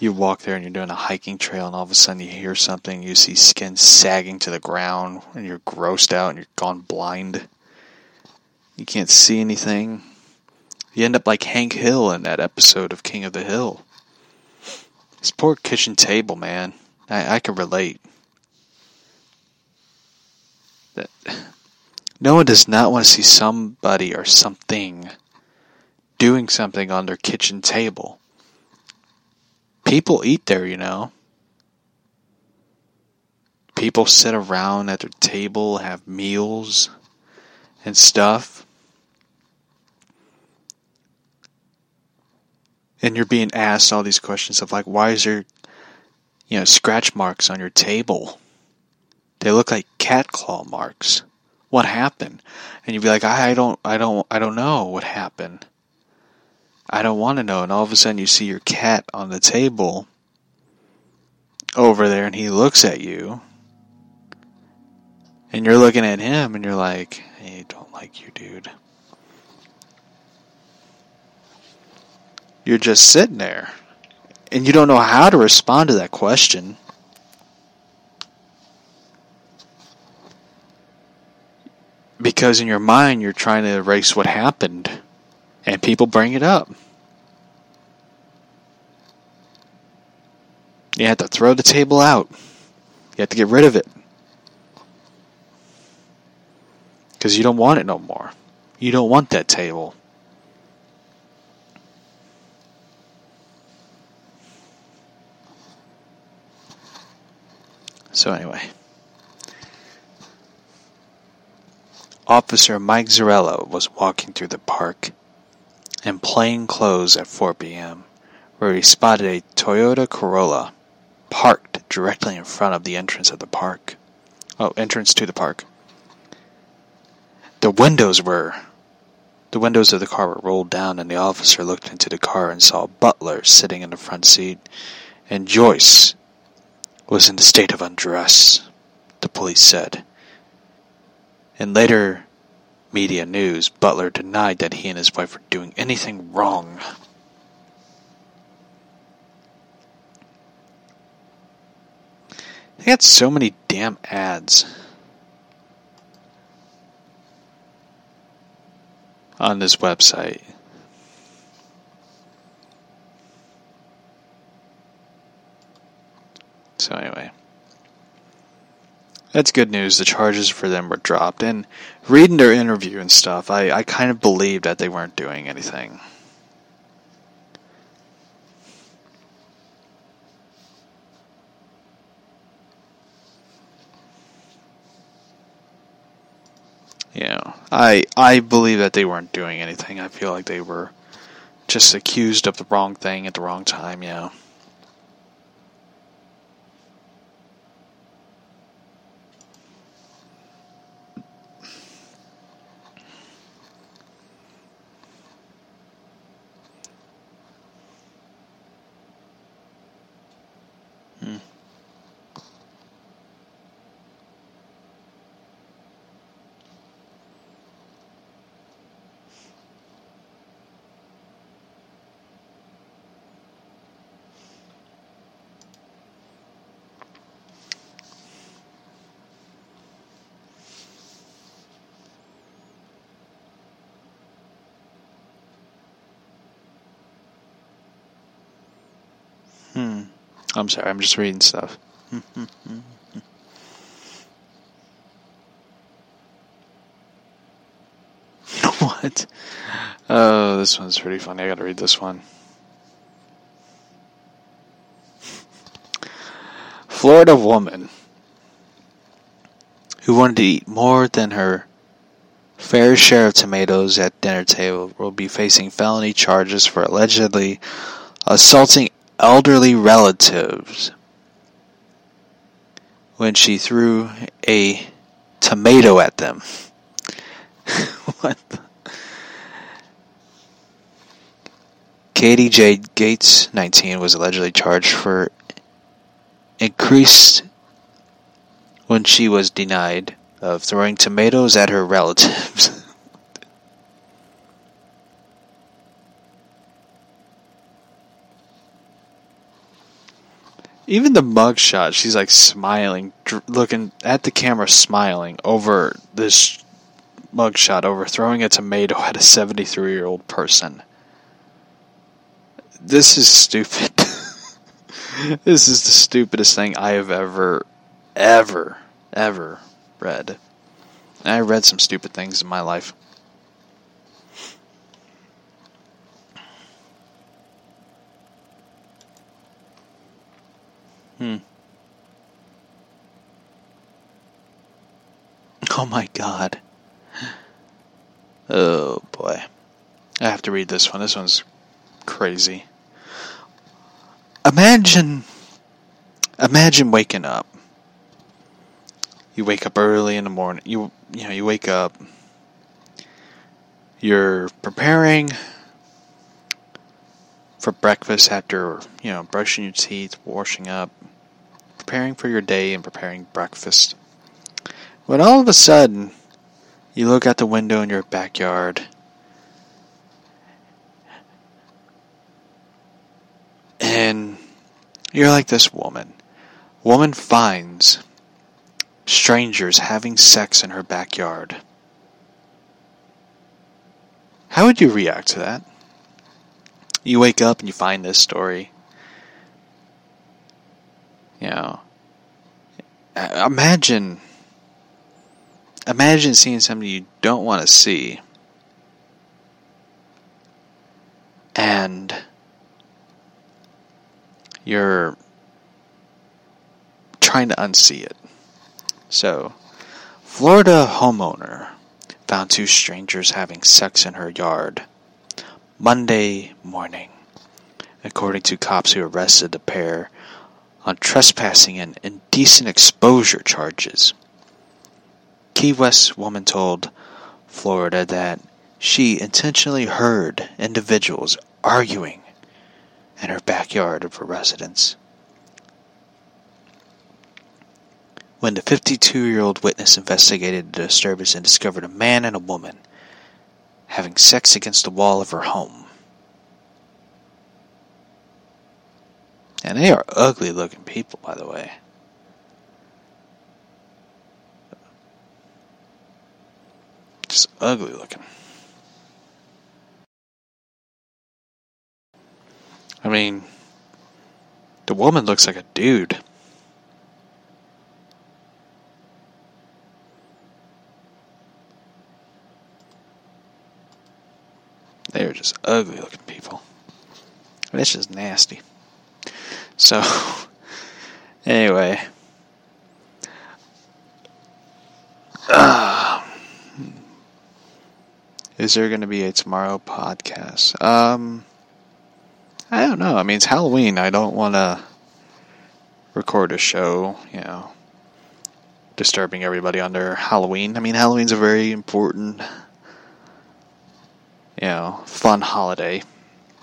You walk there and you're doing a hiking trail, and all of a sudden you hear something, you see skin sagging to the ground, and you're grossed out and you're gone blind. You can't see anything. You end up like Hank Hill in that episode of King of the Hill. This poor kitchen table, man. I, I can relate. That no one does not want to see somebody or something doing something on their kitchen table. People eat there, you know. People sit around at their table, have meals and stuff. And you're being asked all these questions of like, why is there, you know, scratch marks on your table? They look like cat claw marks. What happened? And you'd be like, I don't, I don't, I don't know what happened. I don't want to know. And all of a sudden you see your cat on the table over there and he looks at you. And you're looking at him and you're like, hey, don't like you, dude. You're just sitting there. And you don't know how to respond to that question. Because in your mind, you're trying to erase what happened. And people bring it up. You have to throw the table out. You have to get rid of it. Because you don't want it no more. You don't want that table. So, anyway. Officer Mike Zarella was walking through the park in plain clothes at 4 p.m., where he spotted a Toyota Corolla parked directly in front of the entrance of the park. Oh, entrance to the park. The windows were. The windows of the car were rolled down, and the officer looked into the car and saw Butler sitting in the front seat, and Joyce was in a state of undress, the police said. In later media news, Butler denied that he and his wife were doing anything wrong. They got so many damn ads on this website. So, anyway. That's good news. The charges for them were dropped. And reading their interview and stuff, I, I kind of believed that they weren't doing anything. Yeah, I I believe that they weren't doing anything. I feel like they were just accused of the wrong thing at the wrong time. Yeah. I'm sorry, I'm just reading stuff. what? Oh, this one's pretty funny. I gotta read this one. Florida woman who wanted to eat more than her fair share of tomatoes at dinner table will be facing felony charges for allegedly assaulting elderly relatives when she threw a tomato at them. what? The? Katie J. Gates, 19, was allegedly charged for increased when she was denied of throwing tomatoes at her relatives. Even the mugshot, she's like smiling, dr- looking at the camera, smiling over this mugshot, over throwing a tomato at a 73 year old person. This is stupid. this is the stupidest thing I have ever, ever, ever read. I read some stupid things in my life. Hmm. Oh my god. Oh boy. I have to read this one. This one's crazy. Imagine imagine waking up. You wake up early in the morning. You you know, you wake up. You're preparing for breakfast after, you know, brushing your teeth, washing up, preparing for your day and preparing breakfast. When all of a sudden you look out the window in your backyard and you're like this woman. Woman finds strangers having sex in her backyard. How would you react to that? You wake up and you find this story. You know, imagine, imagine seeing something you don't want to see, and you're trying to unsee it. So, Florida homeowner found two strangers having sex in her yard Monday morning, according to cops who arrested the pair on trespassing and indecent exposure charges. Key West woman told Florida that she intentionally heard individuals arguing in her backyard of her residence. When the 52 year old witness investigated the disturbance and discovered a man and a woman having sex against the wall of her home. And they are ugly looking people, by the way. Just ugly looking. I mean, the woman looks like a dude. They're just ugly looking people. It's just nasty. So, anyway. Uh, is there going to be a tomorrow podcast? Um, I don't know. I mean, it's Halloween. I don't want to record a show, you know, disturbing everybody under Halloween. I mean, Halloween's a very important you know, fun holiday.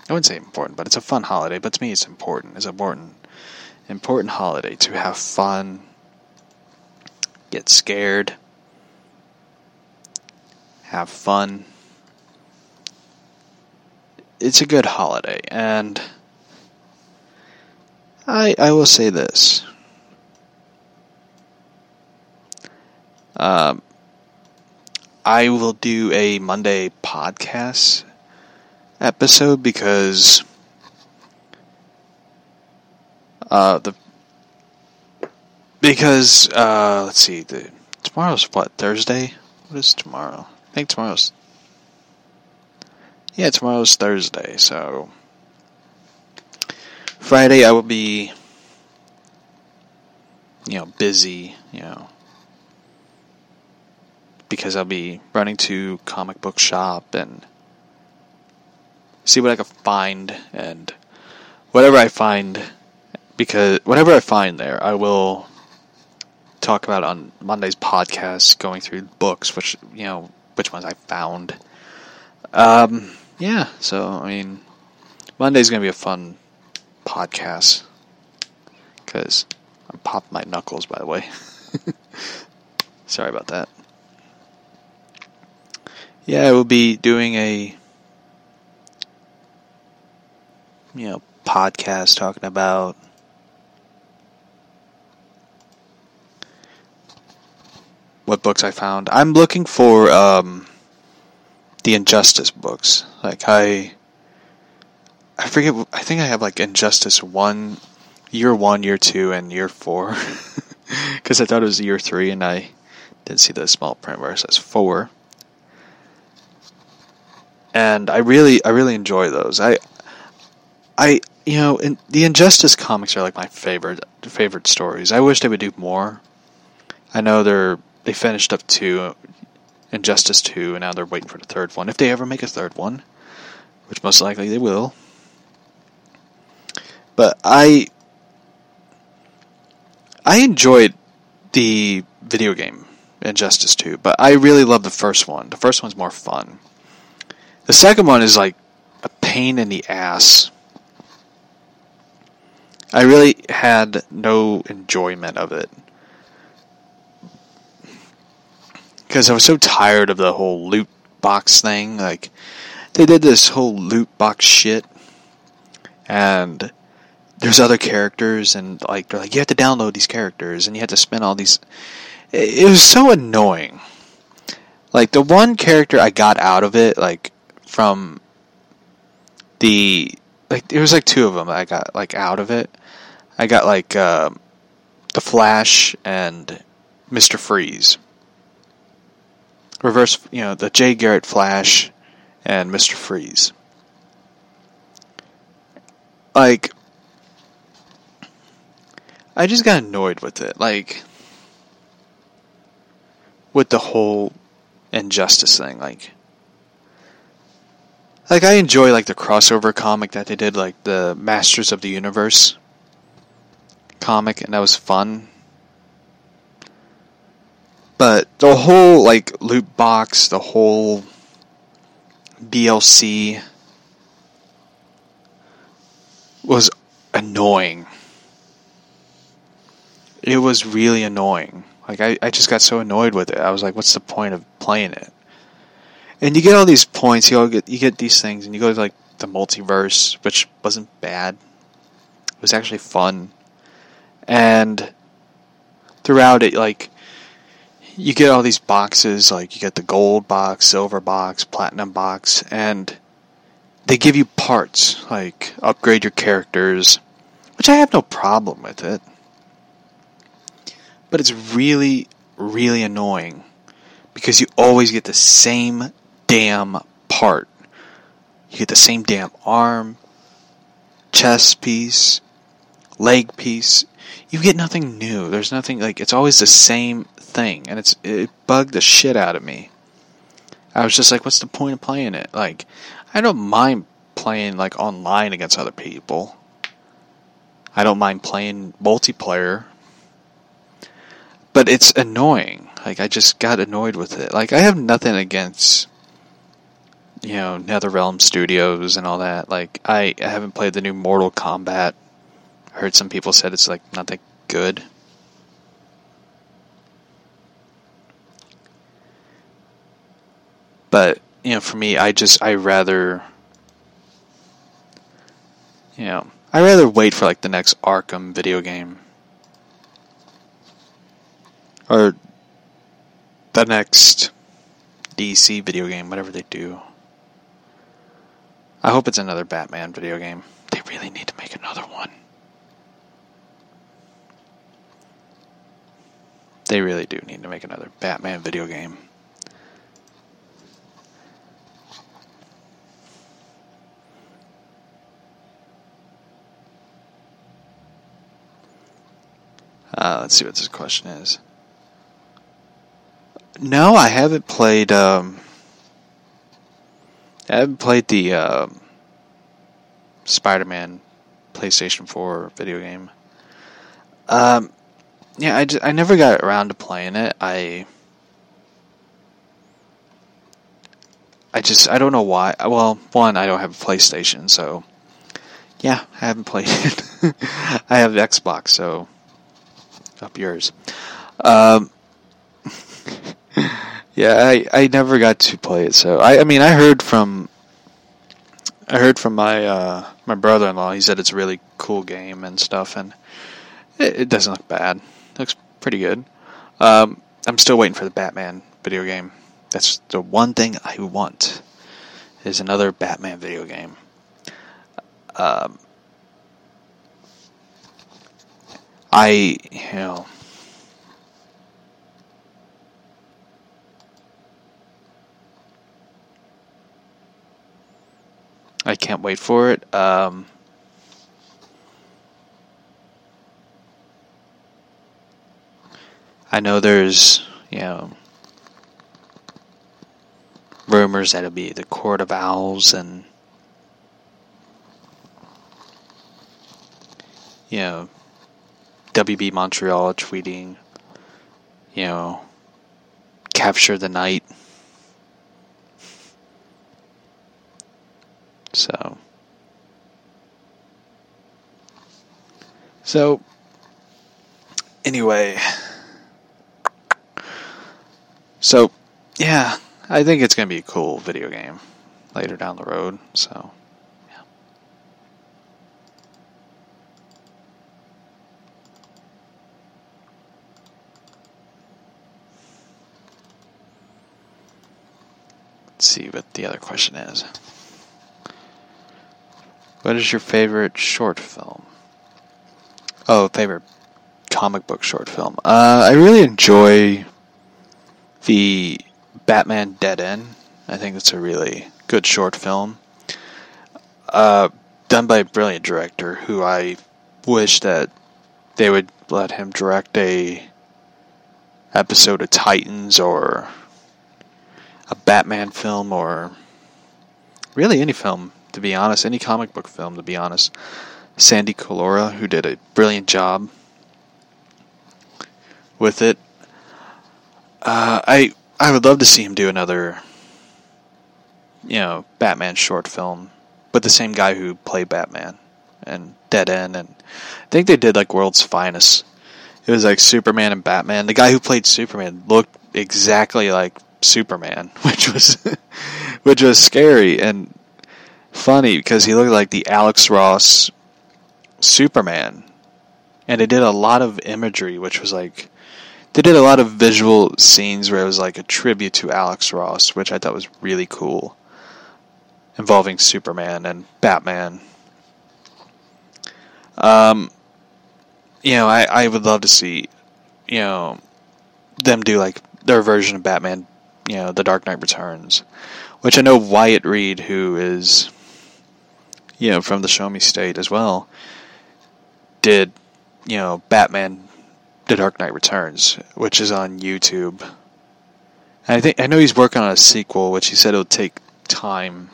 I wouldn't say important, but it's a fun holiday. But to me, it's important. It's important, important holiday to have fun, get scared, have fun. It's a good holiday, and I I will say this. Um, I will do a Monday podcast episode because uh, the because uh, let's see the tomorrow's what Thursday. What is tomorrow? I think tomorrow's yeah tomorrow's Thursday. So Friday I will be you know busy. You know because I'll be running to comic book shop and see what I can find and whatever I find because whatever I find there I will talk about on Monday's podcast going through books which you know which ones I found. Um yeah so I mean Monday's going to be a fun podcast cuz I'm popping my knuckles by the way. Sorry about that yeah, I will be doing a you know podcast talking about what books I found. I'm looking for um, the Injustice books. Like I, I forget. I think I have like Injustice one, year one, year two, and year four. Because I thought it was year three, and I didn't see the small print where it says four and I really I really enjoy those. I I you know in, the Injustice comics are like my favorite favorite stories. I wish they would do more. I know they're they finished up two Injustice two, and now they're waiting for the third one. If they ever make a third one, which most likely they will. But I I enjoyed the video game Injustice 2, but I really love the first one. The first one's more fun. The second one is like a pain in the ass. I really had no enjoyment of it. Because I was so tired of the whole loot box thing. Like, they did this whole loot box shit. And there's other characters, and like, they're like, you have to download these characters, and you have to spend all these. It was so annoying. Like, the one character I got out of it, like, from the like it was like two of them I got like out of it. I got like uh, the Flash and Mister Freeze. Reverse, you know, the Jay Garrick Flash and Mister Freeze. Like, I just got annoyed with it. Like, with the whole injustice thing. Like, like I enjoy like the crossover comic that they did, like the Masters of the Universe comic, and that was fun. But the whole like loot box, the whole DLC was annoying. It was really annoying. Like I, I just got so annoyed with it. I was like, what's the point of playing it? And you get all these points, you all get you get these things, and you go to like the multiverse, which wasn't bad. It was actually fun. And throughout it, like you get all these boxes, like you get the gold box, silver box, platinum box, and they give you parts, like upgrade your characters, which I have no problem with it. But it's really, really annoying because you always get the same damn part. You get the same damn arm, chest piece, leg piece. You get nothing new. There's nothing like it's always the same thing, and it's it bugged the shit out of me. I was just like, what's the point of playing it? Like, I don't mind playing like online against other people. I don't mind playing multiplayer but it's annoying. Like I just got annoyed with it. Like I have nothing against you know NetherRealm Studios and all that. Like I, I haven't played the new Mortal Kombat. I heard some people said it's like not that good. But you know, for me, I just I rather you know I rather wait for like the next Arkham video game or the next DC video game, whatever they do. I hope it's another Batman video game. They really need to make another one. They really do need to make another Batman video game. Uh, let's see what this question is. No, I haven't played. Um, I haven't played the um, Spider-Man PlayStation 4 video game. Um, yeah, I, just, I never got around to playing it. I I just I don't know why. Well, one, I don't have a PlayStation, so yeah, I haven't played it. I have Xbox, so up yours. Um, yeah, I, I never got to play it. So I, I mean, I heard from I heard from my uh, my brother in law. He said it's a really cool game and stuff, and it, it doesn't look bad. It looks pretty good. Um, I'm still waiting for the Batman video game. That's the one thing I want is another Batman video game. Um, I you know I can't wait for it. Um, I know there's, you know, rumors that it'll be the Court of Owls and, you know, WB Montreal tweeting, you know, capture the Knight. So, so anyway, so yeah, I think it's gonna be a cool video game later down the road. So. yeah. Let's see what the other question is. What is your favorite short film? Oh, favorite comic book short film. Uh, I really enjoy the Batman Dead End. I think it's a really good short film. Uh, done by a brilliant director who I wish that they would let him direct a episode of Titans or a Batman film or really any film, to be honest, any comic book film, to be honest. Sandy Collora, who did a brilliant job with it. Uh, I I would love to see him do another, you know, Batman short film but the same guy who played Batman and Dead End, and I think they did like World's Finest. It was like Superman and Batman. The guy who played Superman looked exactly like Superman, which was which was scary and funny because he looked like the Alex Ross Superman. And they did a lot of imagery, which was like they did a lot of visual scenes where it was like a tribute to Alex Ross, which I thought was really cool, involving Superman and Batman. Um, you know, I, I would love to see, you know, them do like their version of Batman, you know, The Dark Knight Returns, which I know Wyatt Weed, who is, you know, from the Show Me State as well, did, you know, Batman The Dark Knight Returns, which is on YouTube. And I think I know he's working on a sequel, which he said it'll take time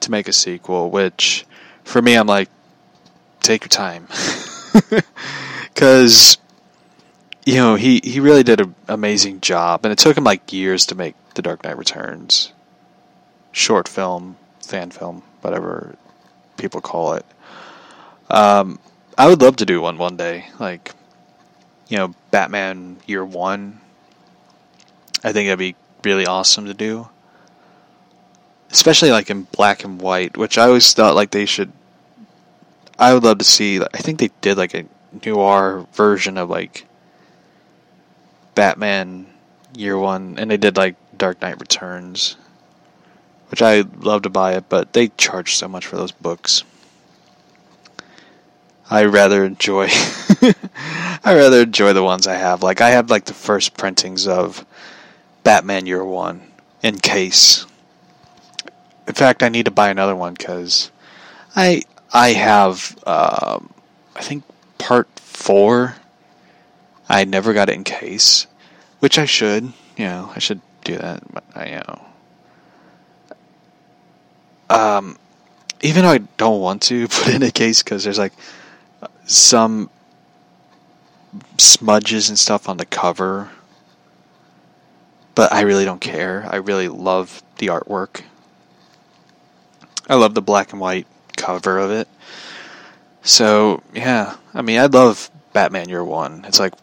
to make a sequel, which for me I'm like take your time. Cuz you know, he he really did an amazing job and it took him like years to make The Dark Knight Returns short film, fan film, whatever people call it. Um, I would love to do one one day, like you know, Batman Year One. I think that'd be really awesome to do, especially like in black and white, which I always thought like they should. I would love to see. I think they did like a noir version of like Batman Year One, and they did like Dark Knight Returns, which I love to buy it, but they charge so much for those books. I rather enjoy I rather enjoy the ones I have. Like I have like the first printings of Batman Year One in case. In fact, I need to buy another one because I I have um, I think part four. I never got it in case, which I should. You know, I should do that. But I you know. Um, even though I don't want to put in a case because there's like some smudges and stuff on the cover, but I really don't care. I really love the artwork. I love the black and white cover of it. So, yeah, I mean, I love Batman Year One. It's like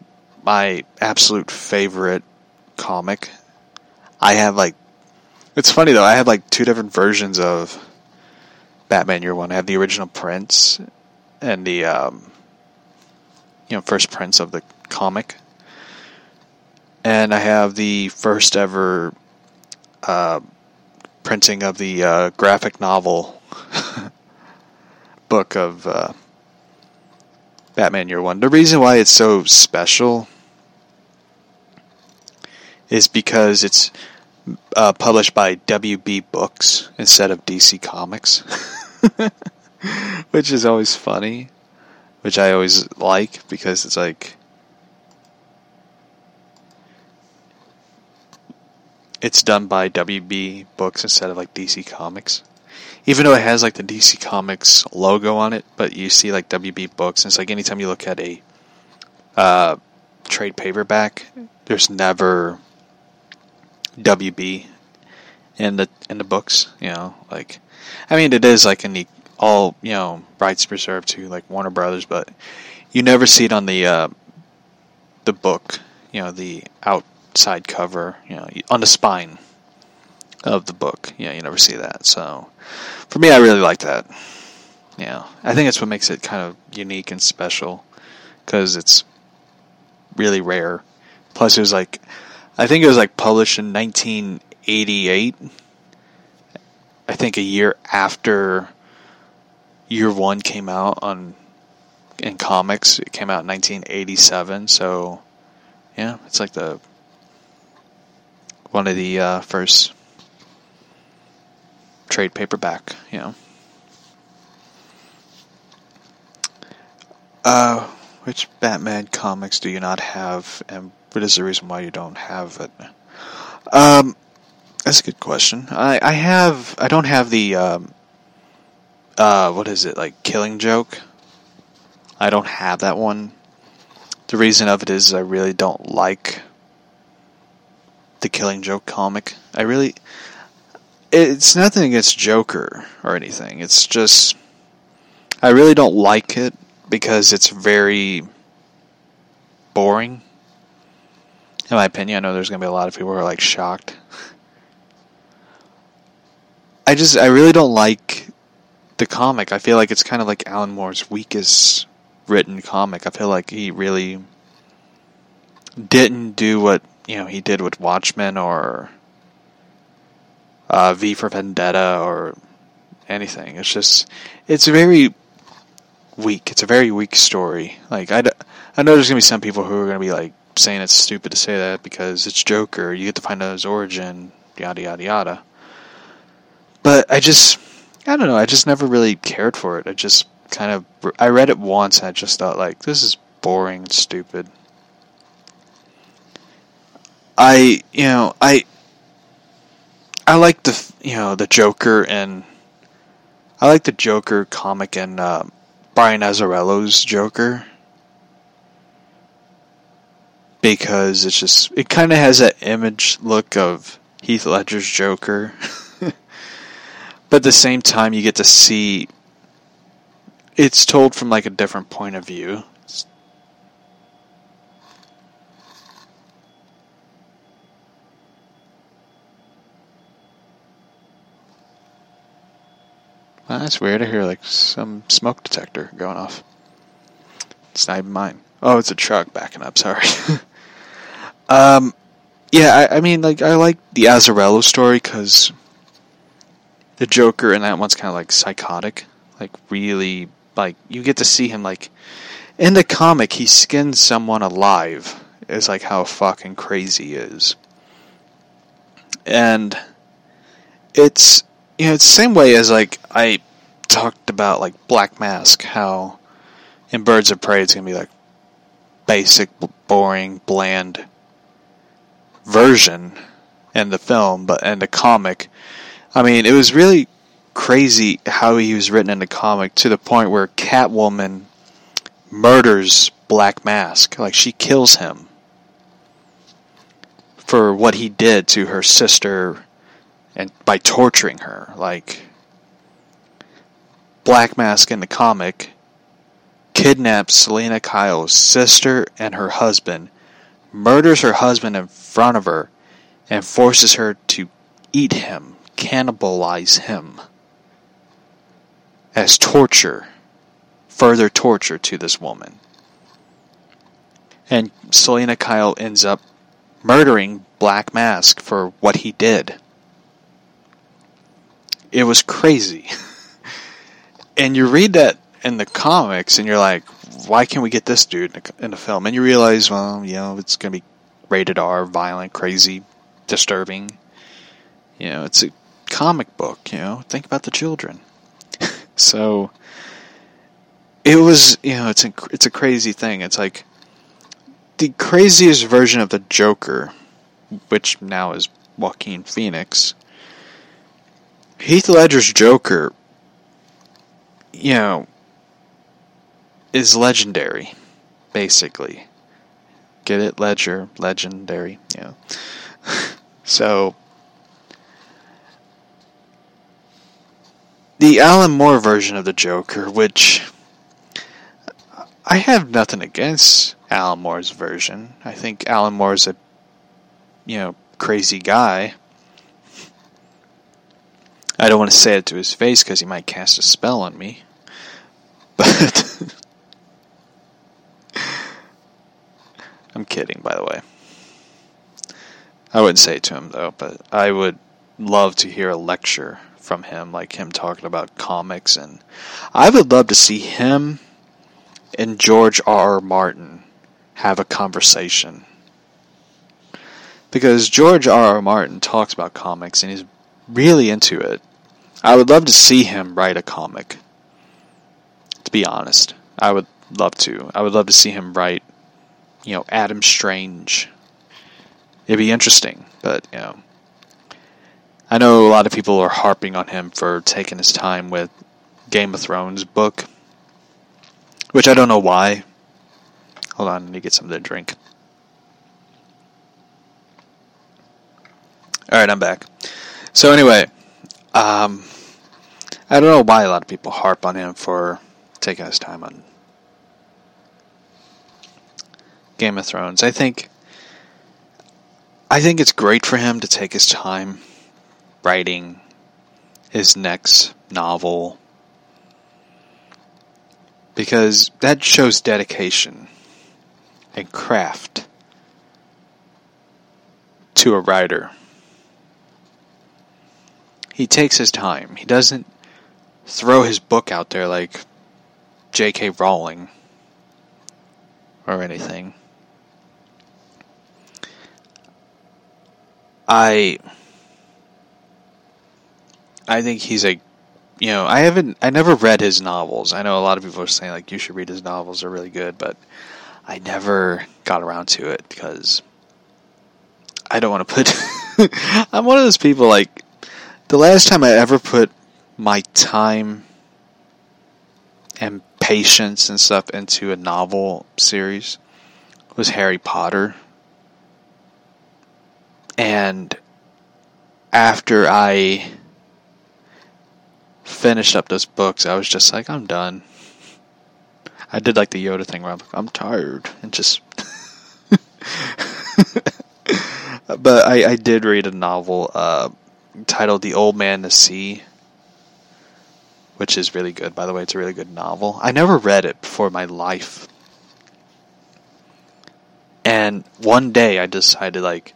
my absolute favorite comic. I have like, it's funny though, I have like two different versions of Batman Year One. I have the original prints and the um, you know first prints of the comic, and I have the first ever uh, printing of the uh, graphic novel book of uh, Batman Year One. The reason why it's so special is because it's uh, published by WB Books instead of DC Comics. which is always funny, which I always like because it's like it's done by WB Books instead of like DC Comics. Even though it has like the DC Comics logo on it, but you see like WB Books, and it's like anytime you look at a uh, trade paperback, there's never WB in the in the books. You know, like I mean, it is like in the all you know rights reserved to like Warner Brothers, but you never see it on the uh, the book. You know, the outside cover. You know, on the spine of the book. Yeah, you never see that. So for me, I really like that. Yeah, I think that's what makes it kind of unique and special because it's really rare. Plus, it was like I think it was like published in 1988. I think a year after year one came out on in comics. It came out in 1987, so yeah, it's like the one of the uh, first trade paperback, you know. Uh, which Batman comics do you not have, and what is the reason why you don't have it? Um, that's a good question. I, I have I don't have the um, uh, what is it like Killing Joke? I don't have that one. The reason of it is I really don't like the Killing Joke comic. I really it's nothing against Joker or anything. It's just I really don't like it because it's very boring. In my opinion, I know there's going to be a lot of people who are like shocked. I just I really don't like the comic. I feel like it's kind of like Alan Moore's weakest written comic. I feel like he really didn't do what you know he did with Watchmen or uh, V for Vendetta or anything. It's just it's very weak. It's a very weak story. Like I, I know there's gonna be some people who are gonna be like saying it's stupid to say that because it's Joker. You get to find out his origin, yada yada yada. But I just, I don't know. I just never really cared for it. I just kind of, I read it once and I just thought like this is boring, and stupid. I, you know, I, I like the, you know, the Joker and I like the Joker comic and uh, Brian Azzarello's Joker because it's just it kind of has that image look of Heath Ledger's Joker. but at the same time you get to see it's told from like a different point of view. Well, that's weird. I hear like some smoke detector going off. It's not even mine. Oh, it's a truck backing up. Sorry. um, yeah, I, I, mean, like I like the Azzarello story because the Joker in that one's kind of like psychotic, like really like you get to see him like in the comic he skins someone alive is like how fucking crazy he is, and it's you know, it's the same way as like I talked about like Black Mask, how in Birds of Prey it's gonna be like basic, boring, bland version and the film, but in the comic, I mean, it was really crazy how he was written in the comic to the point where Catwoman murders Black Mask, like she kills him for what he did to her sister and by torturing her. Like Black Mask in the comic kidnaps Selina Kyle's sister and her husband, murders her husband in front of her, and forces her to eat him, cannibalize him as torture, further torture to this woman. And Selina Kyle ends up murdering Black Mask for what he did it was crazy. and you read that in the comics, and you're like, why can't we get this dude in a, film? And you realize, well, you know, it's going to be rated R, violent, crazy, disturbing. You know, it's a comic book. You know, think about the children. so it was, you know, it's a, it's a crazy thing. It's like the craziest version of the Joker, which now is Joaquin Phoenix Heath Ledger's Joker, you know, is legendary, basically. Get it? Ledger, legendary, know. so, the Alan Moore version of the Joker, which I have nothing against Alan Moore's version. I think Alan Moore's a, you know, crazy guy. I don't want to say it to his face because he might cast a spell on me. But. I'm kidding, by the way. I wouldn't say to him, though, but I would love to hear a lecture from him, like him talking about comics. And I would love to see him and George R. R. Martin have a conversation. Because George R. R. Martin talks about comics and he's really into it. I would love to see him write a comic. To be honest, I would love to. I would love to see him write, you know, Adam Strange. It'd be interesting, but you know, I know a lot of people are harping on him for taking his time with Game of Thrones book, which I don't know why. Hold on, I need to get something to drink. All right, I'm back. So anyway, um, I don't know why a lot of people harp on him for taking his time on Game of Thrones. I think I think it's great for him to take his time writing his next novel because that shows dedication and craft to a writer. He takes his time. He doesn't throw his book out there like J.K. Rowling or anything. I I think he's a you know, I haven't I never read his novels. I know a lot of people are saying like you should read his novels, they're really good, but I never got around to it because I don't want to put I'm one of those people like the last time I ever put my time and patience and stuff into a novel series was Harry Potter. And after I finished up those books, I was just like, I'm done. I did like the Yoda thing where I'm, like, I'm tired and just. but I, I did read a novel uh, titled The Old Man the Sea which is really good. By the way, it's a really good novel. I never read it before my life. And one day I decided, like,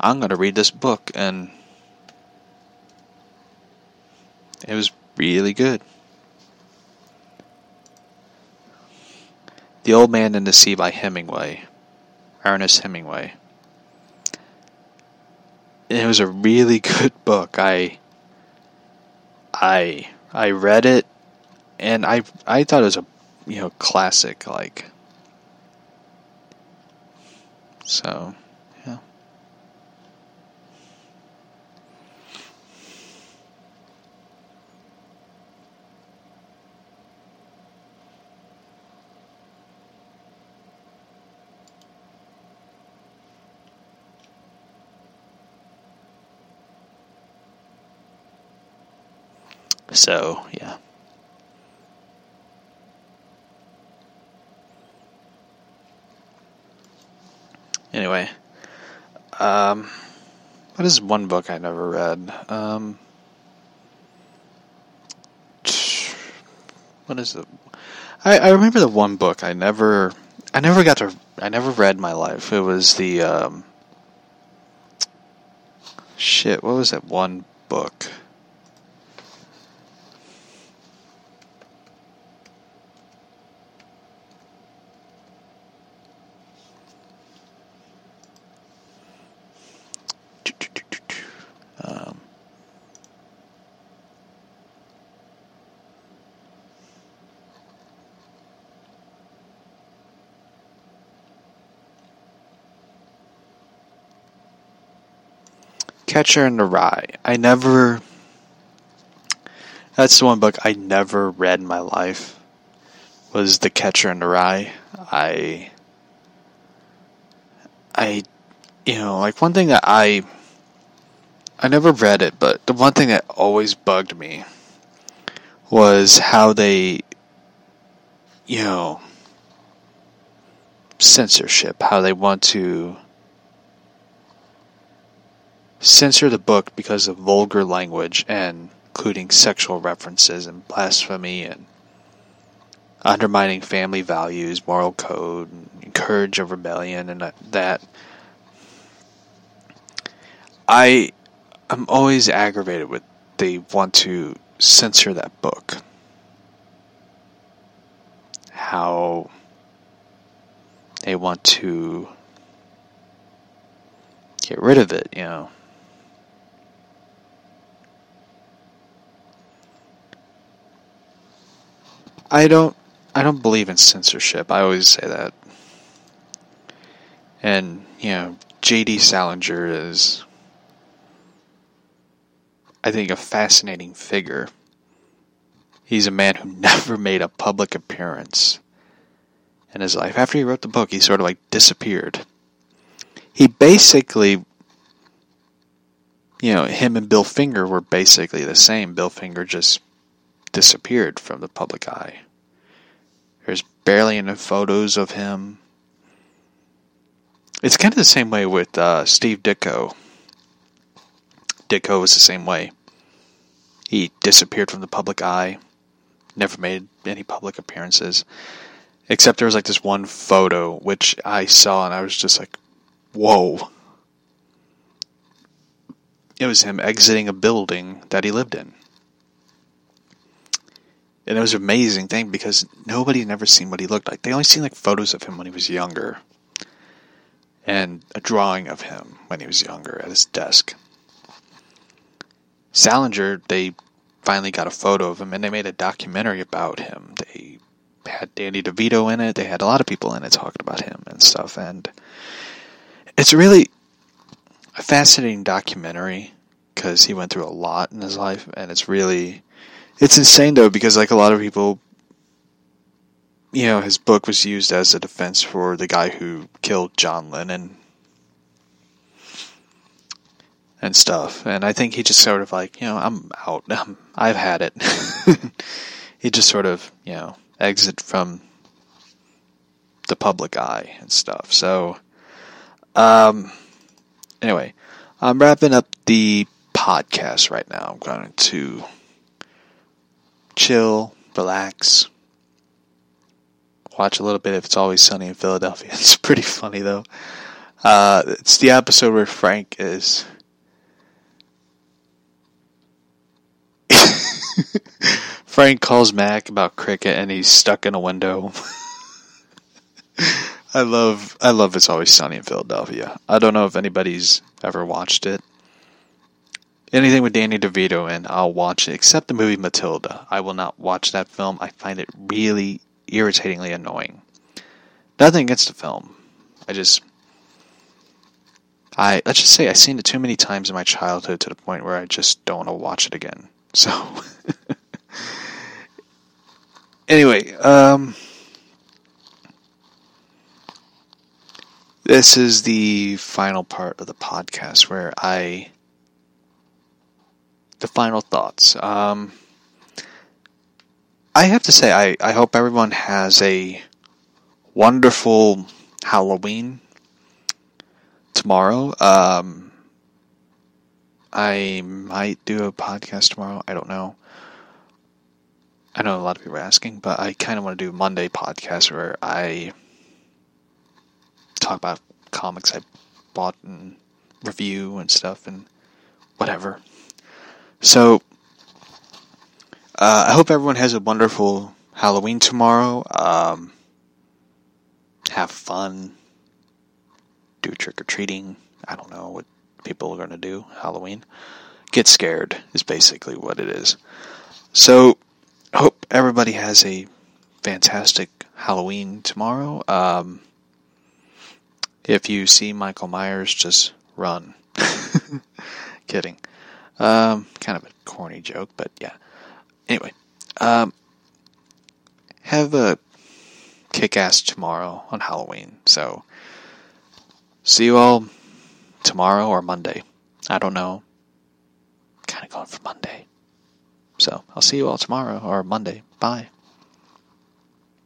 I'm going to read this book, and it was really good. The Old Man and the Sea by Hemingway, Ernest Hemingway. It was a really good book. I I I read it, and I I thought it was a you know classic like. So, So, yeah. Anyway, um, what is one book I never read? Um, what is it? I, I remember the one book I never, I never got to, I never read my life. It was the, um, shit, what was that one book? Catcher in the Rye. I never. That's the one book I never read in my life. Was The Catcher in the Rye. I. I. You know, like one thing that I. I never read it, but the one thing that always bugged me was how they. You know. Censorship. How they want to censor the book because of vulgar language and including sexual references and blasphemy and undermining family values, moral code, encourage of rebellion and that. I am always aggravated with they want to censor that book. How they want to get rid of it, you know. I don't I don't believe in censorship. I always say that. And, you know, J.D. Salinger is, I think, a fascinating figure. He's a man who never made a public appearance in his life. After he wrote the book, he sort of like disappeared. He basically, you know, him and Bill Finger were basically the same. Bill Finger just disappeared from the public eye. There's barely any photos of him. It's kind of the same way with uh, Steve Ditko. Ditko was the same way. He disappeared from the public eye, never made any public appearances. Except there was like this one photo which I saw and I was just like, whoa. It was him exiting a building that he lived in. And it was an amazing thing because nobody had never seen what he looked like. They only seen like photos of him when he was younger. And a drawing of him when he was younger at his desk. Salinger, they finally got a photo of him and they made a documentary about him. They had Danny DeVito in it. They had a lot of people in it talking about him and stuff. And it's really a fascinating documentary because he went through a lot in his life, and it's really it's insane though because like a lot of people, you know, his book was used as a defense for the guy who killed John Lennon and stuff. And I think he just sort of like, you know, I'm out. I've had it. he just sort of, you know, exit from the public eye and stuff. So, um, anyway, I'm wrapping up the podcast right now. I'm going to chill, relax, watch a little bit if it's always sunny in Philadelphia. It's pretty funny though. Uh, it's the episode where Frank is. Frank calls Mac about cricket and he's stuck in a window. I love I love It's Always Sunny in Philadelphia. I don't know if anybody's ever watched it. Anything with Danny DeVito in, I'll watch it, except the movie Matilda. I will not watch that film. I find it really irritatingly annoying. Nothing against the film. I just I let's just say I've seen it too many times in my childhood to the point where I just don't want to watch it again. So Anyway, um, this is the final part of the podcast where I the final thoughts. Um, I have to say, I, I hope everyone has a wonderful Halloween tomorrow. Um, I might do a podcast tomorrow. I don't know. I know a lot of people are asking, but I kind of want to do Monday podcast where I talk about comics I bought and review and stuff and whatever. So, uh, I hope everyone has a wonderful Halloween tomorrow. Um, have fun. Do trick or treating. I don't know what people are going to do. Halloween. Get scared is basically what it is. So, hope everybody has a fantastic Halloween tomorrow. Um, if you see Michael Myers, just run. Kidding. Um, kind of a corny joke, but yeah. Anyway, um, have a kick ass tomorrow on Halloween. So, see you all tomorrow or Monday. I don't know. Kind of going for Monday. So I'll see you all tomorrow or Monday. Bye.